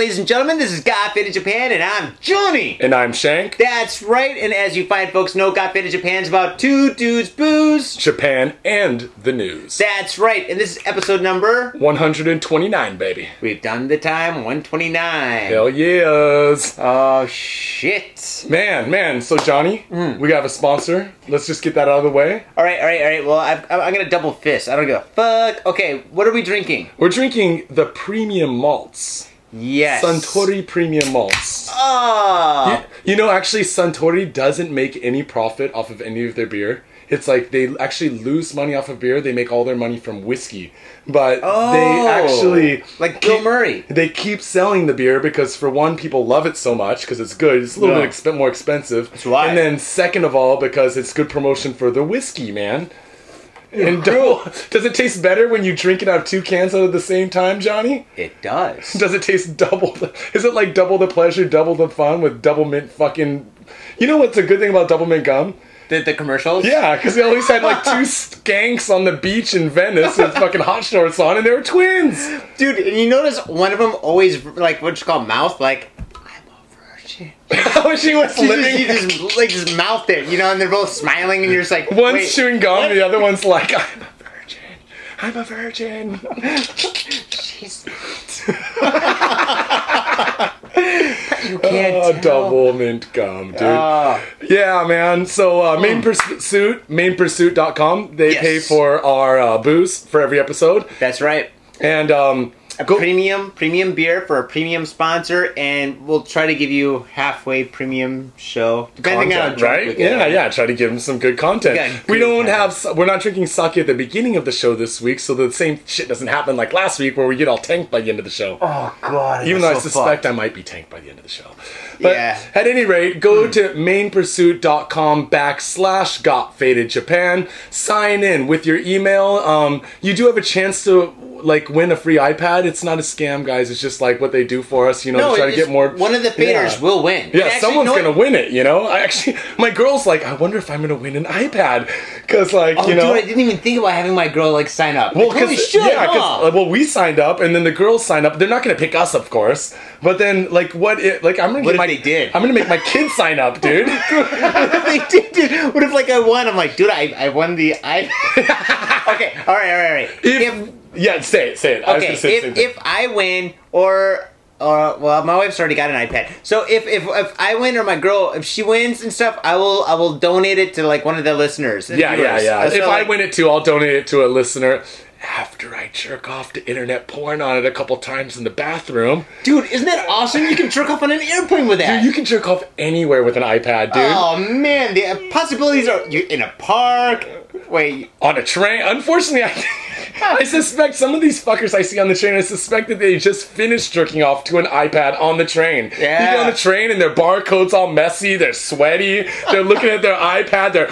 Ladies and gentlemen? This is Got Faded Japan, and I'm Johnny. And I'm Shank. That's right, and as you fine folks know, Got Faded Japan is about two dudes booze. Japan and the news. That's right, and this is episode number. 129, baby. We've done the time 129. Hell yes. Oh shit! Man, man. So Johnny, hmm. we have a sponsor. Let's just get that out of the way. All right, all right, all right. Well, I'm, I'm gonna double fist. I don't give a fuck. Okay, what are we drinking? We're drinking the premium malts. Yes. Suntory premium malts. Oh. You know, actually, Suntory doesn't make any profit off of any of their beer. It's like they actually lose money off of beer. They make all their money from whiskey, but Oh. they actually like Bill keep- Murray. They keep selling the beer because, for one, people love it so much because it's good. It's a little Yeah. bit exp- more expensive. That's right. And then, second of all, because it's good promotion for the whiskey, man. And double, does it taste better when you drink it out of two cans out at the same time, Johnny? It does. Does it taste double? The, is it like double the pleasure, double the fun with double mint fucking? You know what's a good thing about double mint gum? The, the commercials. Yeah, because they always had like two skanks on the beach in Venice with fucking hot shorts on, and they were twins. Dude, and you notice one of them always like what's called mouth like. I'm a virgin. How she was just, living. you just like just mouth it, you know, and they're both smiling, and you're just like, One's wait, chewing gum, what? the other one's like, I'm a virgin. I'm a virgin. Jeez. you can't Oh, tell. double mint gum, dude. Oh, yeah, man. So, uh, Main Pursuit, mainpursuit.com, they Yes. pay for our uh, booze for every episode. that's right. And, um, A go- premium premium beer for a premium sponsor, and we'll try to give you halfway premium show, depending on how right? we. Yeah, yeah. Try to give them some good content. Yeah, we don't content. have. We're not drinking sake at the beginning of the show this week, so the same shit doesn't happen like last week where we get all tanked by the end of the show. Oh god. Even though I suspect I might be tanked by the end of the show. But Yeah. at any rate, go to mainpursuit.com backslash got faded Japan. Sign in with your email. Um, you do have a chance to like win a free iPad. It's not a scam, guys. It's just like what they do for us, you know, no, to try to get more. One of the faders Yeah. will win. Yeah, actually, someone's know gonna win it. You know, I actually, my girl's like, I wonder if I'm gonna win an iPad because, like, Oh, you know, dude, I didn't even think about having my girl like sign up. well, Like, holy because shit, huh? uh, well, we signed up, and then the girls signed up. They're not to pick us, of course. But then, like, what? It, like, I'm to What if my. they did? I'm to make my kids sign up, dude. they did, dude. What if like I won? I'm like, dude, I, I won the I. okay, all right, all right, all right. if, yeah, say it, say it. I was okay, going say if if I win or. Or well, my wife's already got an iPad. So if, if if I win or my girl, if she wins and stuff, I will I will donate it to like one of the listeners. yeah, yeah, viewers. yeah. So, if I win it too, I'll donate it to a listener. After I jerk off to internet porn on it a couple times in the bathroom, dude, isn't that awesome? You can jerk off on an airplane with that. dude, you can jerk off anywhere with an iPad, dude. Oh man, the possibilities are you in a park. Wait, on a train. Unfortunately, I, I suspect some of these fuckers I see on the train. I suspect that they just finished jerking off to an iPad on the train. Yeah. You get on the train and their barcode's all messy. They're sweaty. They're looking at their iPad. They're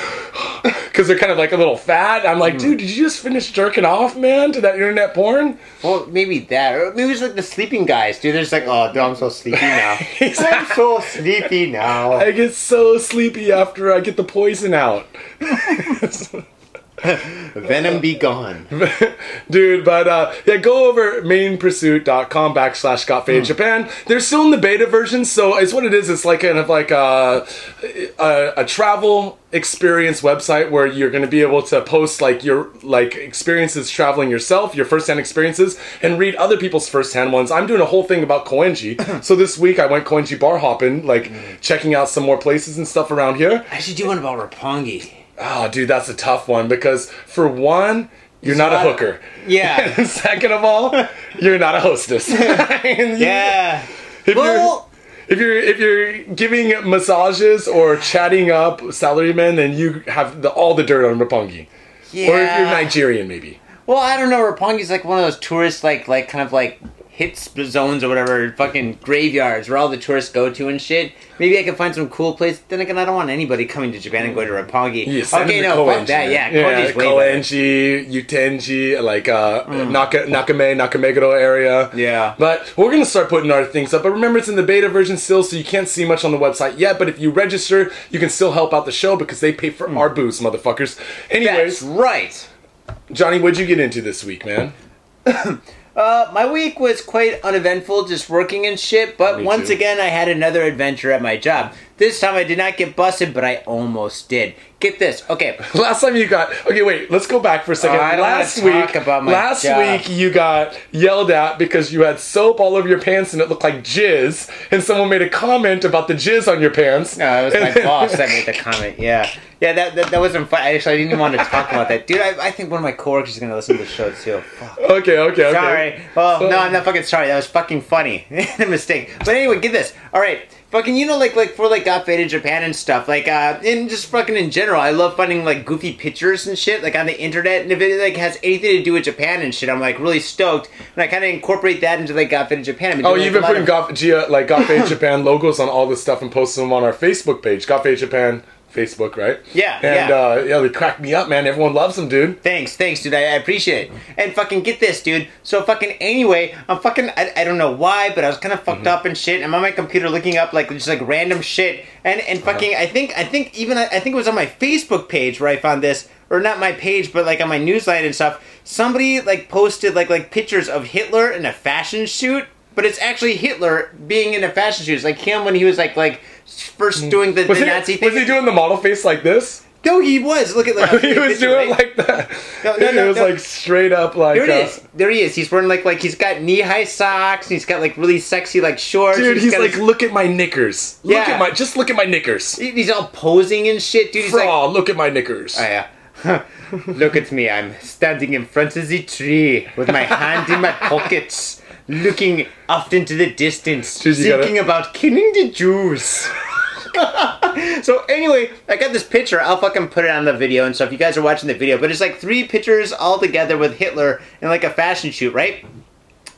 because they're kind of like a little fat. I'm like, hmm. dude, did you just finish jerking off, man, to that internet porn? well maybe that, or maybe it's like the sleeping guys, dude. They're just like, oh, dude, I'm so sleepy now. I'm so sleepy now. I get so sleepy after I get the poison out. Venom be gone. Dude, but uh, yeah, go over mainpursuit.com backslash got faded hmm. Japan. They're still in the beta version, so it's what it is. It's like kind of like a, a, a travel experience website where you're going to be able to post like your like experiences traveling yourself, your first-hand experiences, and read other people's first-hand ones. I'm doing a whole thing about Koenji. so this week I went Koenji bar hopping, like hmm. checking out some more places and stuff around here. I should do one about Roppongi. Oh, dude, that's a tough one because for one, you're not a hooker. Yeah. And second of all, you're not a hostess. Yeah. If Well, you're if you're if you're giving massages or chatting up salarymen, then you have the, all the dirt on Roppongi. yeah. Or if you're Nigerian, maybe. Well, I don't know. Roppongi's like one of those tourist, like, like kind of like hit zones or whatever, fucking graveyards where all the tourists go to and shit. Maybe I can find some cool place. Then again, I don't want anybody coming to Japan and going to Roppongi. Yeah, okay, no, fuck that. Yeah, yeah. Koenji, Yutenji, like uh, Naka, Nakame, Nakameguro area. Yeah. But we're gonna start putting our things up. But remember, it's in the beta version still, so you can't see much on the website yet. But if you register, you can still help out the show because they pay for our booze, motherfuckers. That's right. Johnny, what'd you get into this week, man? Uh, my week was quite uneventful, just working and shit. But Me once too. again, I had another adventure at my job. This time, I did not get busted, but I almost did. Get this, okay. Last time you got okay, wait. Let's go back for a second. Oh, I last talk week, about my last job. week you got yelled at because you had soap all over your pants and it looked like jizz, and someone made a comment about the jizz on your pants. No, it was my boss that made the comment. Yeah, yeah, that that, that wasn't fun. Actually, I didn't even want to talk about that, dude. I, I think one of my coworkers is gonna listen to the show too. Fuck. Okay, okay, okay. Sorry. Oh So- no, I'm not fucking sorry. That was fucking funny. a mistake. But anyway, get this. All right, fucking, you know, like like for like Got Faded Japan and stuff. Like, uh, and just fucking in general, I love finding like goofy pictures and shit, like on the internet. And if it like has anything to do with Japan and shit, I'm like really stoked. And I kind of incorporate that into like Got Faded Japan. Oh, doing, you've like, been putting of- Goth, Gia, like Goth Fade Japan logos on all this stuff and posting them on our Facebook page, Fade Japan Facebook, right? Yeah, And yeah. uh, yeah, they crack me up, man. Everyone loves them, dude. Thanks, thanks, dude. I, I appreciate it. And fucking get this, dude. So fucking anyway, I'm fucking. I, I don't know why, but I was kind of fucked up and shit. I'm on my computer looking up like just like random shit. And and fucking, I think I think even I, I think it was on my Facebook page where I found this, or not my page, but like on my newsline and stuff. Somebody like posted like like pictures of Hitler in a fashion shoot. But it's actually Hitler being in a fashion shoot. It's like him when he was like like first doing the, Was, the he, Nazi thing. was he doing the model face like this? No, he was. Look at like he was doing right? like that. No, no, no, it was no. like straight up like. There he uh, is. There he is. He's wearing like like he's got knee high socks. And he's got like really sexy like shorts. Dude, he's, like, his- look at my knickers. Look Yeah. at my, just look at my knickers. he's all posing and shit, dude. He's like, look at my knickers. oh yeah. Look at me. I'm standing in front of the tree with my hand in my pockets, looking off into the distance, Dude, you gotta- thinking about killing the Jews. so anyway, I got this picture. I'll fucking put it on the video and stuff. You guys are watching the video, but it's like three pictures all together with Hitler in like a fashion shoot, right?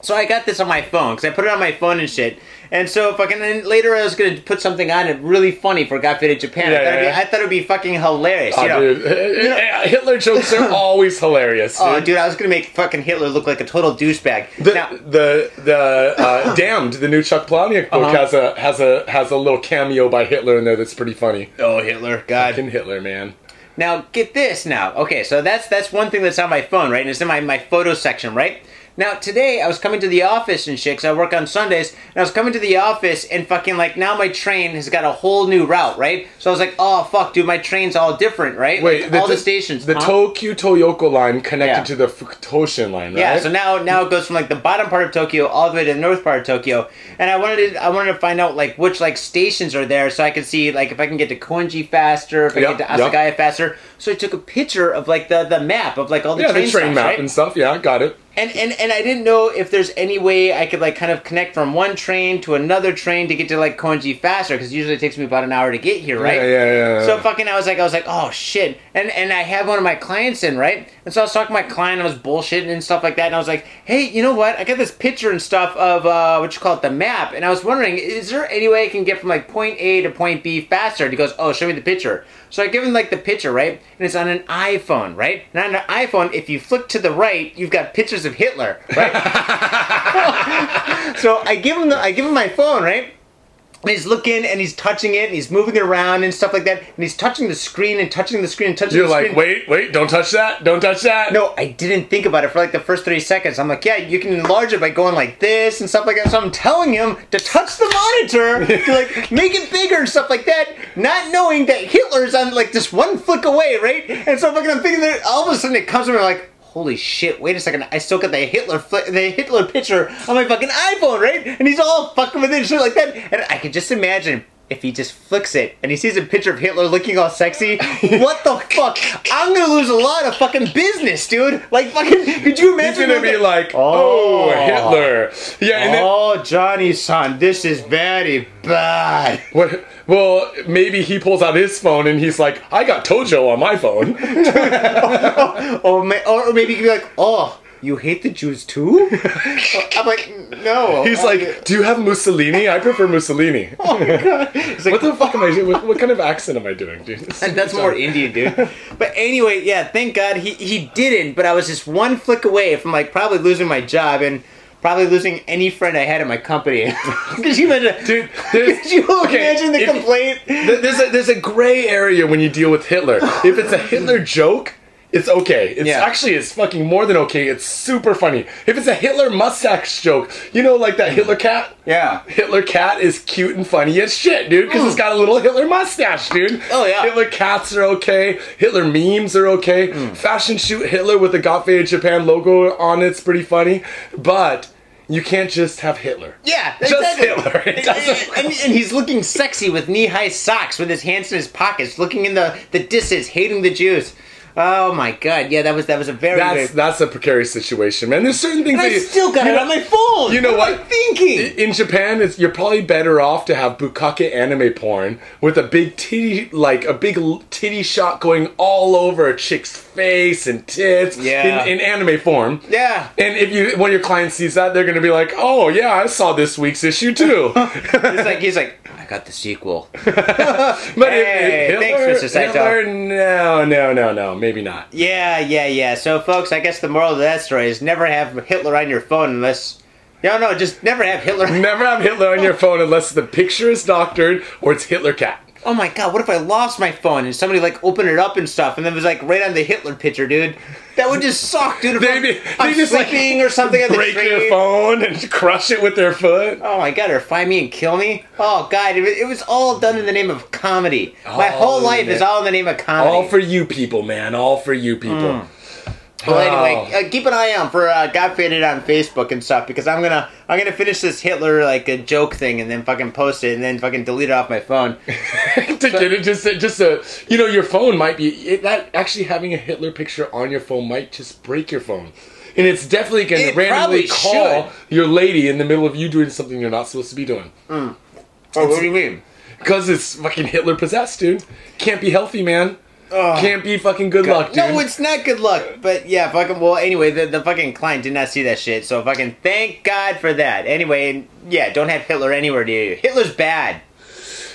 So I got this on my phone because I put it on my phone and shit. And so fucking then later I was gonna put something on it really funny for Got Faded Japan. Yeah, I, thought yeah, be, yeah. I thought it'd be fucking hilarious. Oh, you know? dude. Hitler jokes are always hilarious. Dude. Oh, dude, I was gonna make fucking Hitler look like a total douchebag. The now, the the uh, Damned, the new Chuck Palahniuk book Uh-huh. has a has a has a little cameo by Hitler in there that's pretty funny. oh Hitler, God. Fucking Hitler, man. Now get this. Now, okay, so that's that's one thing that's on my phone, right? And it's in my my photo section, right? Now today I was coming to the office and shit 'cause I work on Sundays, and I was coming to the office and fucking like now my train has got a whole new route, right? So I was like, oh fuck, dude, my train's all different, right? Wait, Like, all to- the stations, the huh? Tokyu Toyoko line connected Yeah. to the Fukutoshin line, right? Yeah, so now now it goes from like the bottom part of Tokyo all the way to the north part of Tokyo, and I wanted to I wanted to find out like which like stations are there so I could see like if I can get to Koenji faster, if I Yep, can get to yep. Asagaya faster. So I took a picture of like the the map of like all the yeah, train the train stops, map right? and stuff. Yeah, I got it. And, and and I didn't know if there's any way I could like kind of connect from one train to another train to get to like Koenji faster because usually it takes me about an hour to get here, right? Yeah, yeah, yeah. yeah. So fucking, I was like, I was like, oh shit, and and I had one of my clients in, right? And so I was talking to my client, I was bullshitting and stuff like that, and I was like, hey, you know what? I got this picture and stuff of uh, what you call it, the map, and I was wondering, is there any way I can get from like point A to point B faster? And he goes, oh, show me the picture. So I give him like the picture, right? And it's on an iPhone, right? And on an iPhone, if you flick to the right, you've got pictures of Hitler, right? so I give him the, I give him my phone, right? And he's looking and he's touching it and he's moving it around and stuff like that. And he's touching the screen and touching the screen and touching You're the like, screen. wait, wait, don't touch that, don't touch that. No, I didn't think about it for like the first 30 seconds. I'm like, yeah, you can enlarge it by going like this and stuff like that. So I'm telling him to touch the monitor to like make it bigger and stuff like that, not knowing that Hitler's on like just one flick away, right? And so fucking I'm thinking that all of a sudden it comes to me like, holy shit, wait a second, I still got the Hitler fli- the Hitler picture on my fucking iPhone, right? And he's all fucking with it and shit like that. And I can just imagine if he just flicks it and he sees a picture of Hitler looking all sexy, what the fuck? I'm gonna lose a lot of fucking business, dude. Like fucking, could you imagine? He's gonna be like, oh, Oh. Hitler. Yeah, and then oh, Johnny son, this is very bad. what? Well, maybe he pulls out his phone and he's like, I got Tojo on my phone. Oh, oh, oh, or, may, or maybe he could be like, oh, you hate the Jews too? I'm like, no. He's like, do you have Mussolini? I prefer Mussolini. oh my god. Like, What the fuck am I doing? What, what kind of accent am I doing, dude? And that's more Indian, dude. But anyway, yeah, thank God he, he didn't, but I was just one flick away from like probably losing my job and probably losing any friend I had in my company. Could you imagine? Dude, there's- Could you okay, imagine the if- complaint? There's a, there's a gray area when you deal with Hitler. If it's a Hitler joke, it's okay. It's Yeah. actually it's fucking more than okay. It's super funny. If it's a Hitler mustache joke, you know, like that Hitler cat. Yeah. Hitler cat is cute and funny as shit, dude, because it's got a little Hitler mustache, dude. Oh, yeah. Hitler cats are okay. Hitler memes are okay. Mm. Fashion shoot Hitler with the Got Japan logo on it's pretty funny. But you can't just have Hitler. Yeah, Just exactly. Hitler. It doesn't- and, and he's looking sexy with knee-high socks, with his hands in his pockets, looking in the the disses, hating the Jews. Oh my god, yeah, that was that was a very. That's very that's a precarious situation, man. There's certain things and that I you- still got you it on my phone. you know what? what? Thinking? in Japan, it's, you're probably better off to have bukkake anime porn with a big titty, like a big titty shot going all over a chick's face and tits Yeah. in, in anime form. yeah. And if you, when your client sees that, they're gonna be like, "Oh yeah, I saw this week's issue too." He's like he's like got the sequel. But Hey, thanks, Mr. Saito. Hitler, no, no, no, no, maybe not. Yeah, yeah, yeah. So, folks, I guess the moral of that story is never have Hitler on your phone unless. No, no, just never have Hitler. Never have Hitler on your phone unless the picture is doctored or it's Hitler cat. Oh my god, what if I lost my phone and somebody like opened it up and stuff and then it was like right on the Hitler picture, dude? That would just suck, dude. They, they I'm just like sleeping or something on the break train. your phone and crush it with their foot. Oh my god, or find me and kill me? Oh god, it was, it was all done in the name of comedy. my Oh, whole life is all in the name of comedy. All for you people, man. All for you people. Mm. Well, anyway, uh, keep an eye out for uh, Got Faded on Facebook and stuff because I'm gonna I'm gonna finish this Hitler like a joke thing and then fucking post it and then fucking delete it off my phone. to get it, just just a you know, your phone might be it, that actually having a Hitler picture on your phone might just break your phone. And it's definitely going It to randomly call should. your lady in the middle of you doing something you're not supposed to be doing. Mm. Oh, what do you mean? Because it's fucking Hitler possessed, dude. Can't be healthy, man. Can't be fucking good luck, dude. No, it's not good luck. But yeah, fucking. Well, anyway, the, the fucking client did not see that shit. So fucking thank God for that. Anyway, yeah, don't have Hitler anywhere near you. Hitler's bad.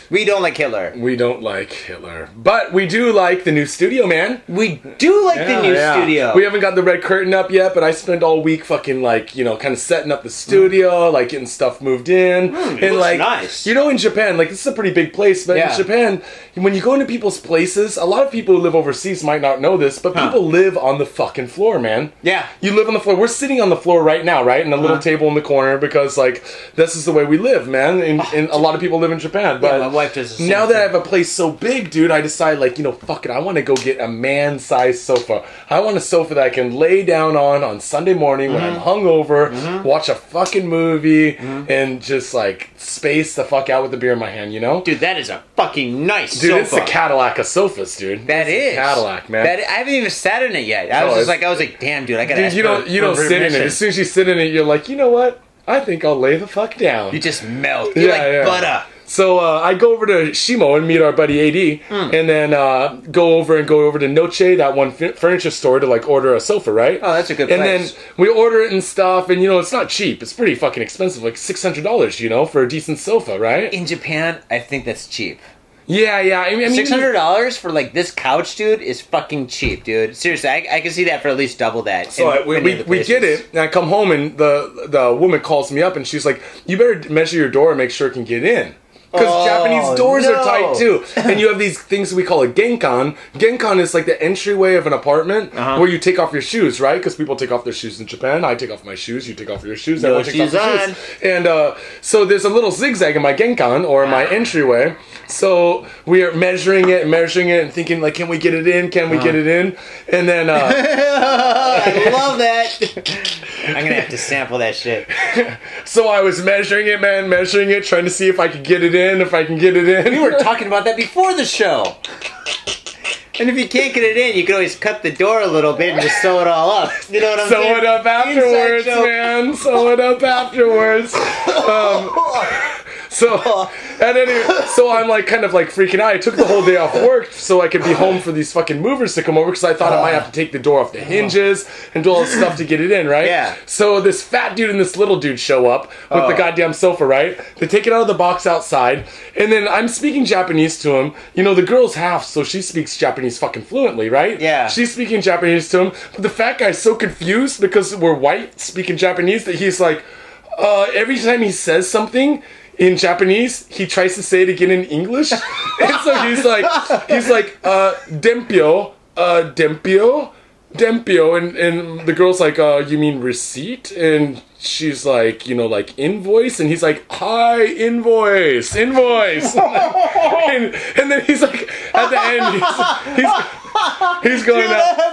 We don't like Hitler. we don't like Hitler. But we do like the new studio, man. We do like the new Yeah. studio. We haven't got the red curtain up yet, but I spent all week fucking like you know, kind of setting up the studio, like getting stuff moved in, and Hmm. looks like nice. you know, in Japan, like this is a pretty big place, but Yeah. in Japan, when you go into people's places, a lot of people who live overseas might not know this, but Huh. people live on the fucking floor, man. yeah. You live on the floor. We're sitting on the floor right now, right? In a little Uh-huh. table in the corner because, like, this is the way we live, man. And, and a lot of people live in Japan. But wife does now that I have a place so big, dude, I decide, like, you know, fuck it. I want to go get a man sized sofa. I want a sofa that I can lay down on on Sunday morning when Mm-hmm. I'm hungover, watch a fucking movie, and just, like, space the fuck out with the beer in my hand, you know? Dude, that is a fucking nice Dude, sofa. it's the Cadillac of sofas, dude. That It's a Cadillac, man. That I haven't even sat in it yet. I No, was just like, I was like, damn, dude, I gotta. Dude, you don't you don't sit in it. As soon as you sit in it, you're like, you know what? I think I'll lay the fuck down. You just melt. You're like butter. So uh, I go over to Shimo and meet our buddy AD, Hmm. and then uh, go over and go over to Noche, that one fi- furniture store, to like order a sofa, right? Oh, that's a good And place. then we order it and stuff, and you know it's not cheap. It's pretty fucking expensive, like six hundred dollars, you know, for a decent sofa, right? In Japan, I think that's cheap. Yeah, yeah. I mean, I mean Six hundred dollars for like this couch, dude, is fucking cheap, dude. Seriously, I, I can see that for at least double that. So in I, we, we, we get it, and I come home, and the the woman calls me up, and she's like, "You better measure your door and make sure it can get in." Because Oh, Japanese doors no. are tight too, and you have these things we call a genkan. Genkan is like the entryway of an apartment Uh-huh. where you take off your shoes, right? Because people take off their shoes in Japan. I take off my shoes. You take off your shoes. everyone takes off shoes their shoes. And uh, so there's a little zigzag in my genkan or my entryway. So we are measuring it, measuring it, and thinking like, can we get it in? Can we get it in? And then. Uh, I love that. I'm gonna have to sample that shit. So I was measuring it, man, measuring it, trying to see if I could get it in, if I can get it in. We were talking about that before the show. And if you can't get it in, you can always cut the door a little bit and just sew it all up. You know what I'm Sew saying? it up afterwards, man. Sew it up afterwards. Um, so, and anyway, so I'm like kind of like freaking out. I took the whole day off work so I could be home for these fucking movers to come over because I thought I might have to take the door off the hinges and do all this stuff to get it in, right? Yeah. So this fat dude and this little dude show up with the Oh. goddamn sofa, right? They take it out of the box outside, and then I'm speaking Japanese to him. You know, the girl's half, so she speaks Japanese fucking fluently, right? Yeah. She's speaking Japanese to him, but the fat guy's so confused because we're white speaking Japanese that he's like, uh, every time he says something in Japanese, he tries to say it again in English, and so he's like, he's like, uh, dempio, uh, dempio. Dempio, and and the girl's like, uh, you mean receipt? And she's like, you know, like invoice, and he's like, hi, invoice, invoice, and, and then he's like, at the end, he's he's, he's going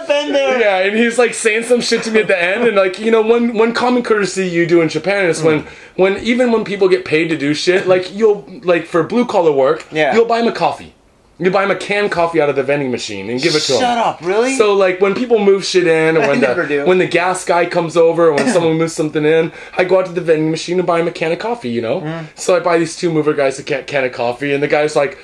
been there. Yeah, and he's like saying some shit to me at the end, and like you know, one one common courtesy you do in Japan is when when even when people get paid to do shit, like you'll like for blue collar work, Yeah. you'll buy them a coffee. You buy them a canned coffee out of the vending machine and give it to them. Shut up, really? So like when people move shit in, or when the when the gas guy comes over, or when someone moves something in, I go out to the vending machine and buy him a can of coffee. You know, Mm. so I buy these two mover guys a can, can of coffee, and the guy's like,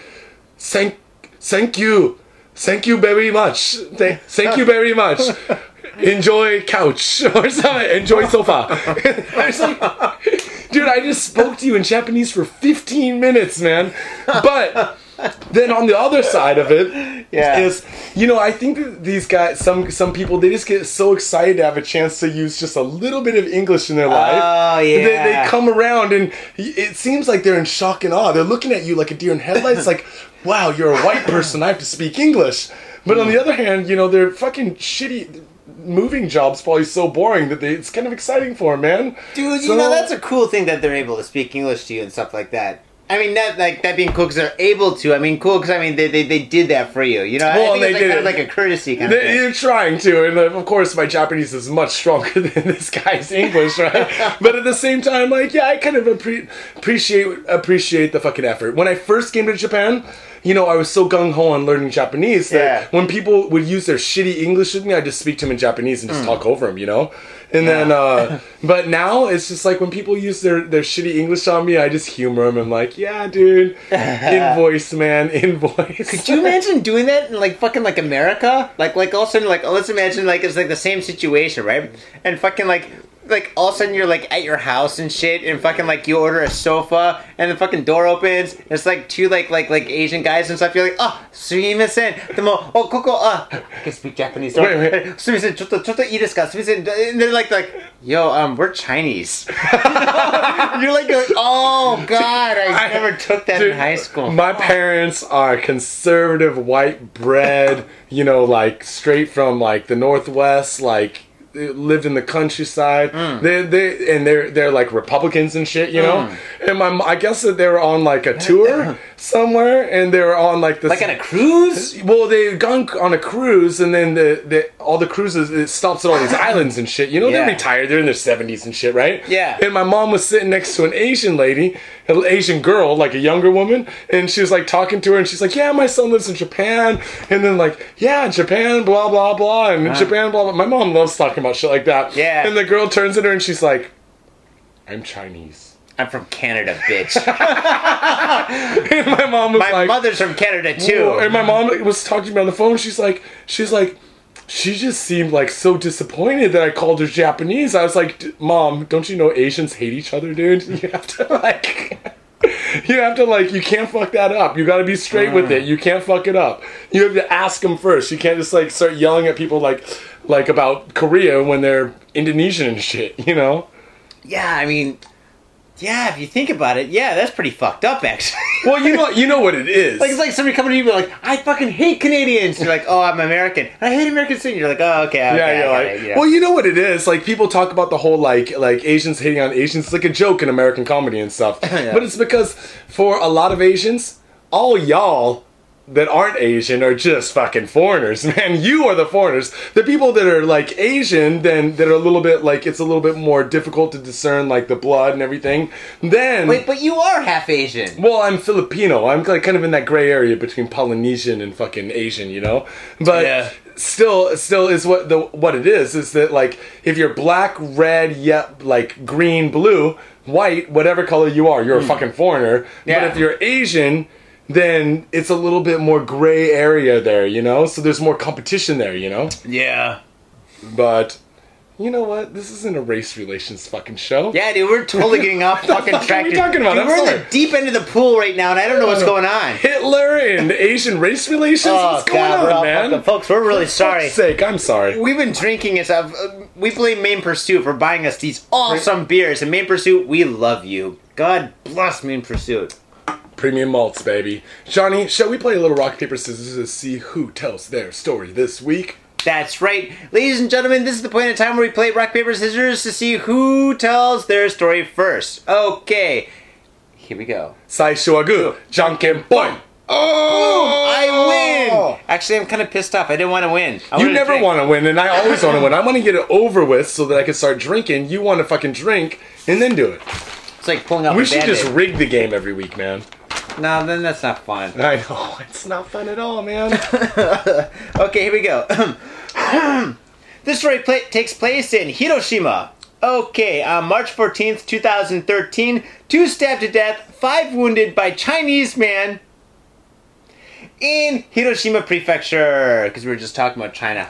"Thank, thank you, thank you very much, thank, thank you very much." Enjoy couch or something. Enjoy sofa. I was like, dude, I just spoke to you in Japanese for 15 minutes, man. But then on the other side of it Yeah. is you know I think that these guys some some people they just get so excited to have a chance to use just a little bit of English in their life. Oh, They, they come around and it seems like they're in shock and awe. They're looking at you like a deer in headlights. like, wow, you're a white person. I have to speak English. But on the hmm. other hand, you know they're fucking shitty. Moving jobs probably so boring that they, it's kind of exciting for them, man. Dude, So- you know that's a cool thing that they're able to speak English to you and stuff like that. I mean, that like that being cool because they're able to. I mean, cool because I mean they, they, they did that for you. You know, Well, I think they it's like, did kind of it. like a courtesy kind of thing. you're trying to, and of course, my Japanese is much stronger than this guy's English, right? but at the same time, like, yeah, I kind of appre- appreciate appreciate the fucking effort. When I first came to Japan, you know, I was so gung ho on learning Japanese that Yeah. when people would use their shitty English with me, I just speak to them in Japanese and just Hmm. talk over them, you know. And then, uh, but now it's just like when people use their, their shitty English on me, I just humor them. I'm like, yeah, dude, invoice, man, invoice. Could you imagine doing that in like fucking like America? Like like all of a sudden like let's imagine like it's like the same situation, right? And fucking like like all of a sudden you're like at your house and shit and fucking like you order a sofa and the fucking door opens and it's like two like like like Asian guys and stuff you're like oh sumimasen demo oh koko ah. I can speak Japanese Wait, wait. sumimasen chotto chotto ii desu ka sumimasen and they're like like yo um we're Chinese. You're like oh god I, I- never took that Dude, in high school. My parents are conservative, white bread, you know, like straight from like the northwest, like lived in the countryside. Mm. They they and they're they're like Republicans and shit, you know. And my I guess that they were on like a tour somewhere, and they were on like the like on a cruise well, they had gone on a cruise, and then the, the all the cruises it stops at all these islands and shit. You know, Yeah. they're retired; they're in their seventies and shit, right? Yeah. And my mom was sitting next to an Asian lady, an Asian girl, like a younger woman, and she was like talking to her, and she's like, "Yeah, my son lives in Japan," and then like, "Yeah, Japan, blah blah blah," and Japan, blah blah. My mom loves talking about shit like that. Yeah. And the girl turns at her, and she's like, "I'm Chinese." I'm from Canada, bitch. And my mom was My like, mother's from Canada Whoa, too. And my mom was talking to me on the phone. She's like, she's like, she just seemed like so disappointed that I called her Japanese. I was like, "D- Mom, don't you know Asians hate each other, dude? You have to like. You have to like you can't fuck that up. You got to be straight with it. Mm. You can't fuck it up. You have to ask them first. You can't just like start yelling at people like like about Korea when they're Indonesian and shit, you know? Yeah, I mean, yeah. If you think about it, yeah, that's pretty fucked up, actually. Well, you know you know what it is. like it's like somebody coming to you and be like, "I fucking hate Canadians." You're like, "Oh, I'm American. I hate American too." You're like, "Oh, okay, okay, Yeah, you're like, it, yeah." well, you know what it is. Like people talk about the whole like like Asians hating on Asians. It's like a joke in American comedy and stuff. Yeah. But it's because for a lot of Asians, all y'all that aren't Asian are just fucking foreigners, man. You are the foreigners. The people that are like Asian, then that are a little bit like it's a little bit more difficult to discern like the blood and everything. Then Wait, but you are half Asian. well, I'm Filipino. I'm like kind of in that gray area between Polynesian and fucking Asian, you know. But Yeah. still, still is what the what it is is that like if you're black, red, yep, like green, blue, white, whatever color you are, you're a fucking foreigner. Hmm. Yeah. But if you're Asian, then it's a little bit more gray area there, you know. So there's more competition there, you know. Yeah. But you know what? This isn't a race relations fucking show. Yeah, dude, we're totally getting off fucking fuck are track. we dude. talking about? Dude, I'm we're in the deep end of the pool right now, and I don't know what's going on. Hitler and Asian race relations. Oh What's going god, on, all man? fucking folks. We're really For sorry. fuck's sake, I'm sorry. We've been drinking and. Uh, We blame Main Pursuit for buying us these awesome beers. And Main Pursuit, we love you. God bless Main Pursuit. Premium malts, baby. Johnny, shall we play a little rock, paper, scissors to see who tells their story this week? That's right. Ladies and gentlemen, this is the point in time where we play rock, paper, scissors to see who tells their story first. Okay, here we go. Saishu agu, janken point. Oh! I oh! win! Actually, I'm kind of pissed off. I didn't want to win. I you never want to win, and I always want to win. I want to get it over with so that I can start drinking. You want to fucking drink and then do it. It's like pulling out. We should just rig the game every week, man. No, then that's not fun. I know it's not fun at all, man. Okay, here we go. this story takes place in Hiroshima. Okay, on March 14th, 2013, two stabbed to death, five wounded by Chinese man in Hiroshima Prefecture. Because we were just talking about China.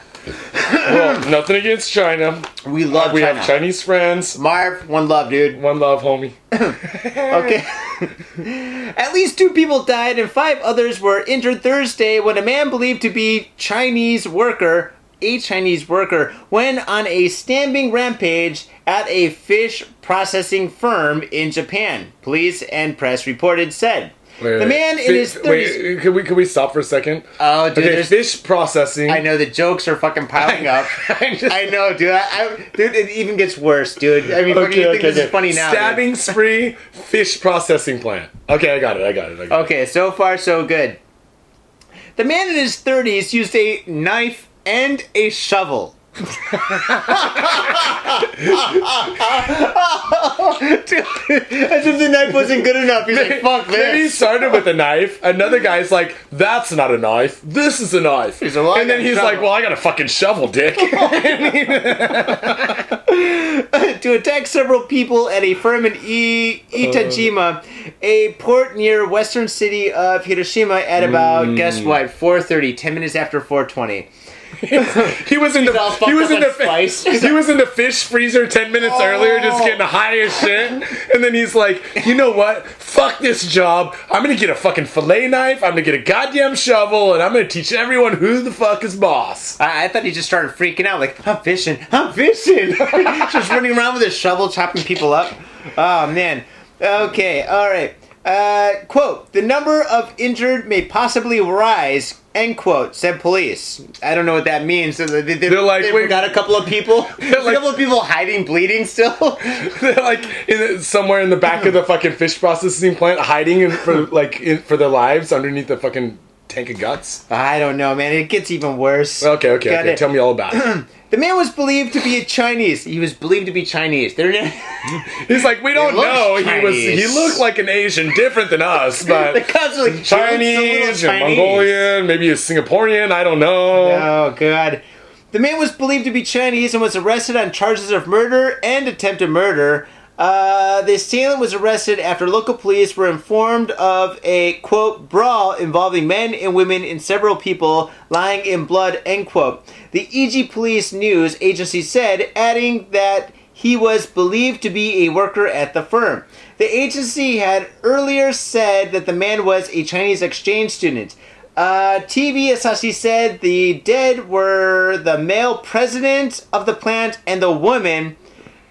Well, nothing against China. We love we China. have Chinese friends. Marv, one love, dude. One love, homie. Okay. At least two people died and five others were injured Thursday when a man believed to be Chinese worker, a Chinese worker, went on a stabbing rampage at a fish processing firm in Japan. Police and press reported said. Wait, the wait. man in his 30s. Wait, can we can we stop for a second? Oh, dude, okay, fish processing. I know the jokes are fucking piling up. I just- I know, dude. I, dude, it even gets worse, dude. I mean, fucking Okay, you think okay, this is funny now? dude. Stabbing spree, fish processing plant. Okay, I got it. I got it. I got it. Okay, so far so good. The man in his 30s used a knife and a shovel. Dude, as if the knife wasn't good enough. He's like, fuck Maybe he started with a knife. Another guy's like, "That's not a knife. This is a knife." He's like, "Well, and then he's like, "Well, I got a fucking shovel, dick." to attack several people at a firm in I- Etajima, a port near western city of Hiroshima at about, guess hmm. what, 4.30, 10 minutes after 4.20. he was in all the fucked he was in the spice. he was in the fish freezer ten minutes earlier, just getting high as shit. And then he's like, "You know what? Fuck this job. I'm gonna get a fucking fillet knife. I'm gonna get a goddamn shovel, and I'm gonna teach everyone who the fuck is boss." I, I thought he just started freaking out, like, I'm fishing, I'm fishing. just running around with his shovel, chopping people up. Oh, man. Okay, alright. Uh, quote, the number of injured may possibly rise, end quote, said police. I don't know what that means. So they, they, They're like, wait- got a couple of people. Like- a couple of people hiding, bleeding still. They're like in, somewhere in the back of the fucking fish processing plant, hiding in, for like in, for their lives underneath the fucking tank of guts. I don't know, man. It gets even worse. Okay, okay, Got okay. it. Tell me all about it. The man was believed to be a Chinese. He was believed to be Chinese. They're He's like, we don't know. He was he looked like an Asian, different than us, the but cops are like Chinese, Chinese. Mongolian, maybe a Singaporean. I don't know. Oh god. The man was believed to be Chinese and was arrested on charges of murder and attempted murder. Uh, the assailant was arrested after local police were informed of a quote brawl involving men and women and several people lying in blood end quote. The Jiji Press News agency said, adding that he was believed to be a worker at the firm. The agency had earlier said that the man was a Chinese exchange student. Uh, TV Asahi said the dead were the male president of the plant and the woman.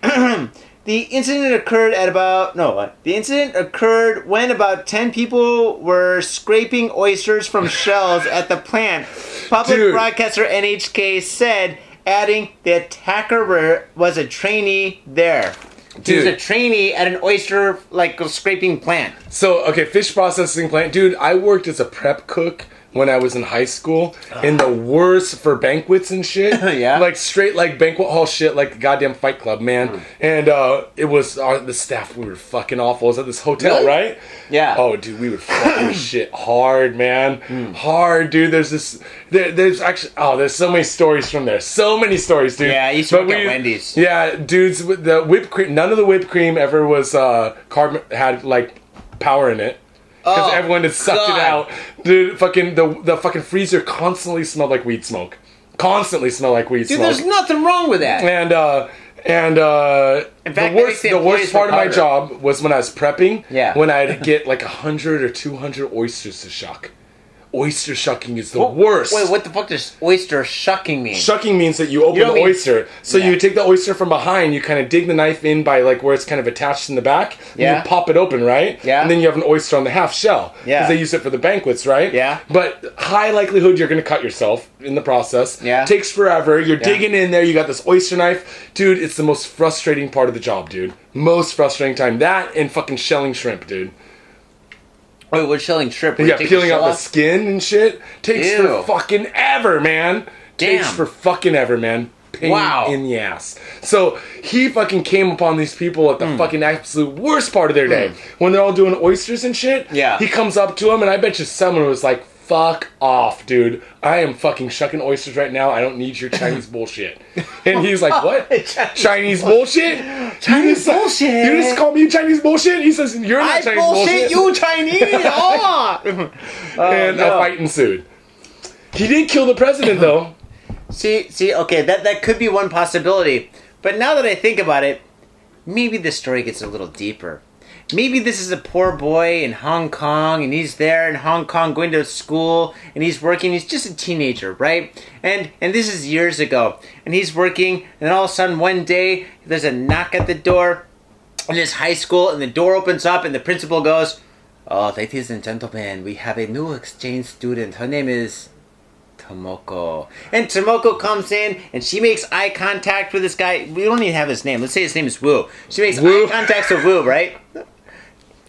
the incident occurred at about no. The incident occurred when about ten people were scraping oysters from shells at the plant. Public Dude. broadcaster NHK said, adding the attacker were, was a trainee there. He was Dude. a trainee at an oyster like scraping plant. So okay, fish processing plant, dude. I worked as a prep cook when I was in high school, in the worst for banquets and shit. Yeah. like straight like banquet hall shit, like the goddamn Fight Club, man. Hmm. And uh, it was uh, the staff. We were fucking awful. It was at this hotel, Really? right? Yeah. Oh, dude, we would fucking shit hard, man. Hmm. Hard, dude. There's this. There, there's actually. Oh, there's so many stories from there. So many stories, dude. Yeah, I used to But work at Wendy's. Yeah, dudes. The whipped cream. None of the whipped cream ever was uh, carb had like power in it. Because Oh, everyone had sucked God. it out. Dude, fucking the the fucking freezer constantly smelled like weed smoke. Constantly smelled like weed smoke. Dude, smoke. there's nothing wrong with that. and uh and uh fact, the worst the the worst part of my job was when I was prepping. Yeah. When I'd get like a hundred or two hundred oysters to shuck. Oyster shucking is the worst. Wait, what the fuck does oyster shucking mean? Shucking means that you open You the mean- oyster. So Yeah. you take the oyster from behind, you kind of dig the knife in by like where it's kind of attached in the back. and Yeah. You pop it open, right? Yeah. And then you have an oyster on the half shell. Yeah. Because they use it for the banquets, right? Yeah. But high likelihood you're going to cut yourself in the process. Yeah. Takes forever. You're digging in there. You got this oyster knife. Dude, it's the most frustrating part of the job, dude. Most frustrating time. That and fucking shelling shrimp, dude. Wait, what shelling shrimp? Yeah, peeling out shell the skin and shit takes Ew. for fucking ever, man. Damn. Takes for fucking ever, man. Pain Wow. in the ass. So he fucking came upon these people at the Hmm. fucking absolute worst part of their day when they're all doing oysters and shit. Yeah. He comes up to them, and I bet you someone was like, "Fuck off, dude! I am fucking shucking oysters right now. I don't need your Chinese bullshit." And he's like, "What? Chinese Chinese bullshit? Chinese you just, bullshit. You just call me Chinese bullshit?" He says, "You're not I Chinese bullshit you, Chinese. oh. and oh, no. a fight ensued. He did kill the president, though. See, see, okay, that that could be one possibility. But now that I think about it, maybe the story gets a little deeper. Maybe this is a poor boy in Hong Kong, and he's there in Hong Kong going to school, and he's working. He's just a teenager, right? And and this is years ago, and he's working, and all of a sudden one day there's a knock at the door in his high school, and the door opens up, and the principal goes, "Oh, ladies and gentlemen, we have a new exchange student. Her name is Tomoko. And Tomoko comes in and she makes eye contact with this guy. We don't even have his name. Let's say his name is Wu. She makes Wu. eye contact with Wu, right?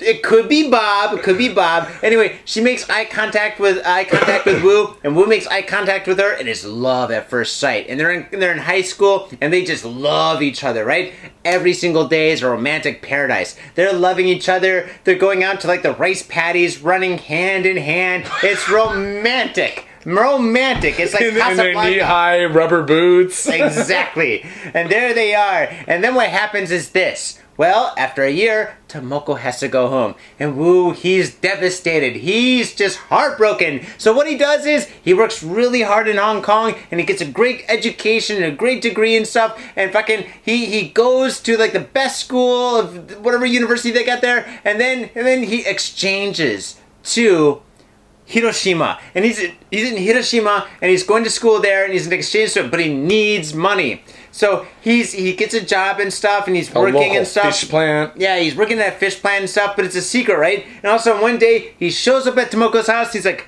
It could be Bob. It could be Bob. Anyway, she makes eye contact with eye contact with Wu, and Wu makes eye contact with her, and it's love at first sight. And they're in they're in high school, and they just love each other, right? Every single day is a romantic paradise. They're loving each other. They're going out to like the rice paddies, running hand in hand. It's romantic, romantic. It's like In, in their knee-high rubber boots. exactly. And there they are. And then what happens is this. Well, after a year, Tomoko has to go home. And Wu, he's devastated. He's just heartbroken. So what he does is he works really hard in Hong Kong and he gets a great education and a great degree and stuff. And fucking he he goes to like the best school of whatever university they got there. And then and then he exchanges to Hiroshima, and he's he's in Hiroshima, and he's going to school there, and he's an exchange student, but he needs money. So he's he gets a job and stuff, and he's A working and stuff. fish plant. Yeah, he's working at a fish plant and stuff, but it's a secret, right? And also one day he shows up at Tomoko's house. He's like,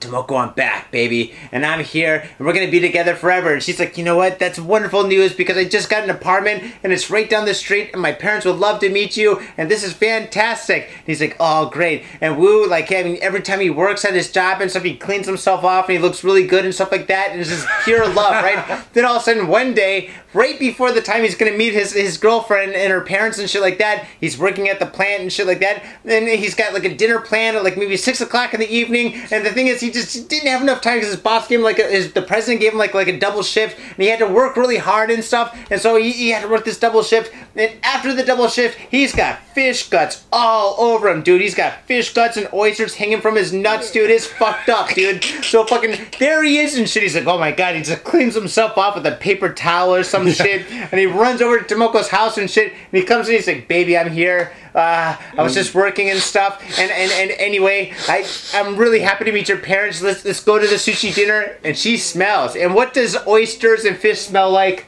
Tomoko, I'm back, baby, and I'm here, and we're gonna be together forever. And she's like, you know what? That's wonderful news because I just got an apartment, and it's right down the street, and my parents would love to meet you, and this is fantastic. And he's like, oh, great. And Wu, like, I mean, every time he works at his job and stuff, he cleans himself off, and he looks really good and stuff like that, and it's just pure love, right? then all of a sudden, one day, right before the time he's gonna meet his his girlfriend and her parents and shit like that, he's working at the plant and shit like that, and he's got like a dinner plan at like maybe six o'clock in the evening, and the thing is, he just didn't have enough time because his boss gave him like a, his the president gave him like like a double shift, and he had to work really hard and stuff, and so he, he had to work this double shift. And after the double shift, he's got fish guts all over him, dude. He's got fish guts and oysters hanging from his nuts, dude. It's fucked up, dude. So fucking there he is and shit. He's like, oh my god, he just cleans himself off with a paper towel or some shit, and he runs over to Tomoko's house and shit, and he comes in, he's like, baby, I'm here. Uh, I was just working and stuff, and, and, and anyway, I I'm really happy to meet your parents. Let's let's go to the sushi dinner. And she smells. And what does oysters and fish smell like?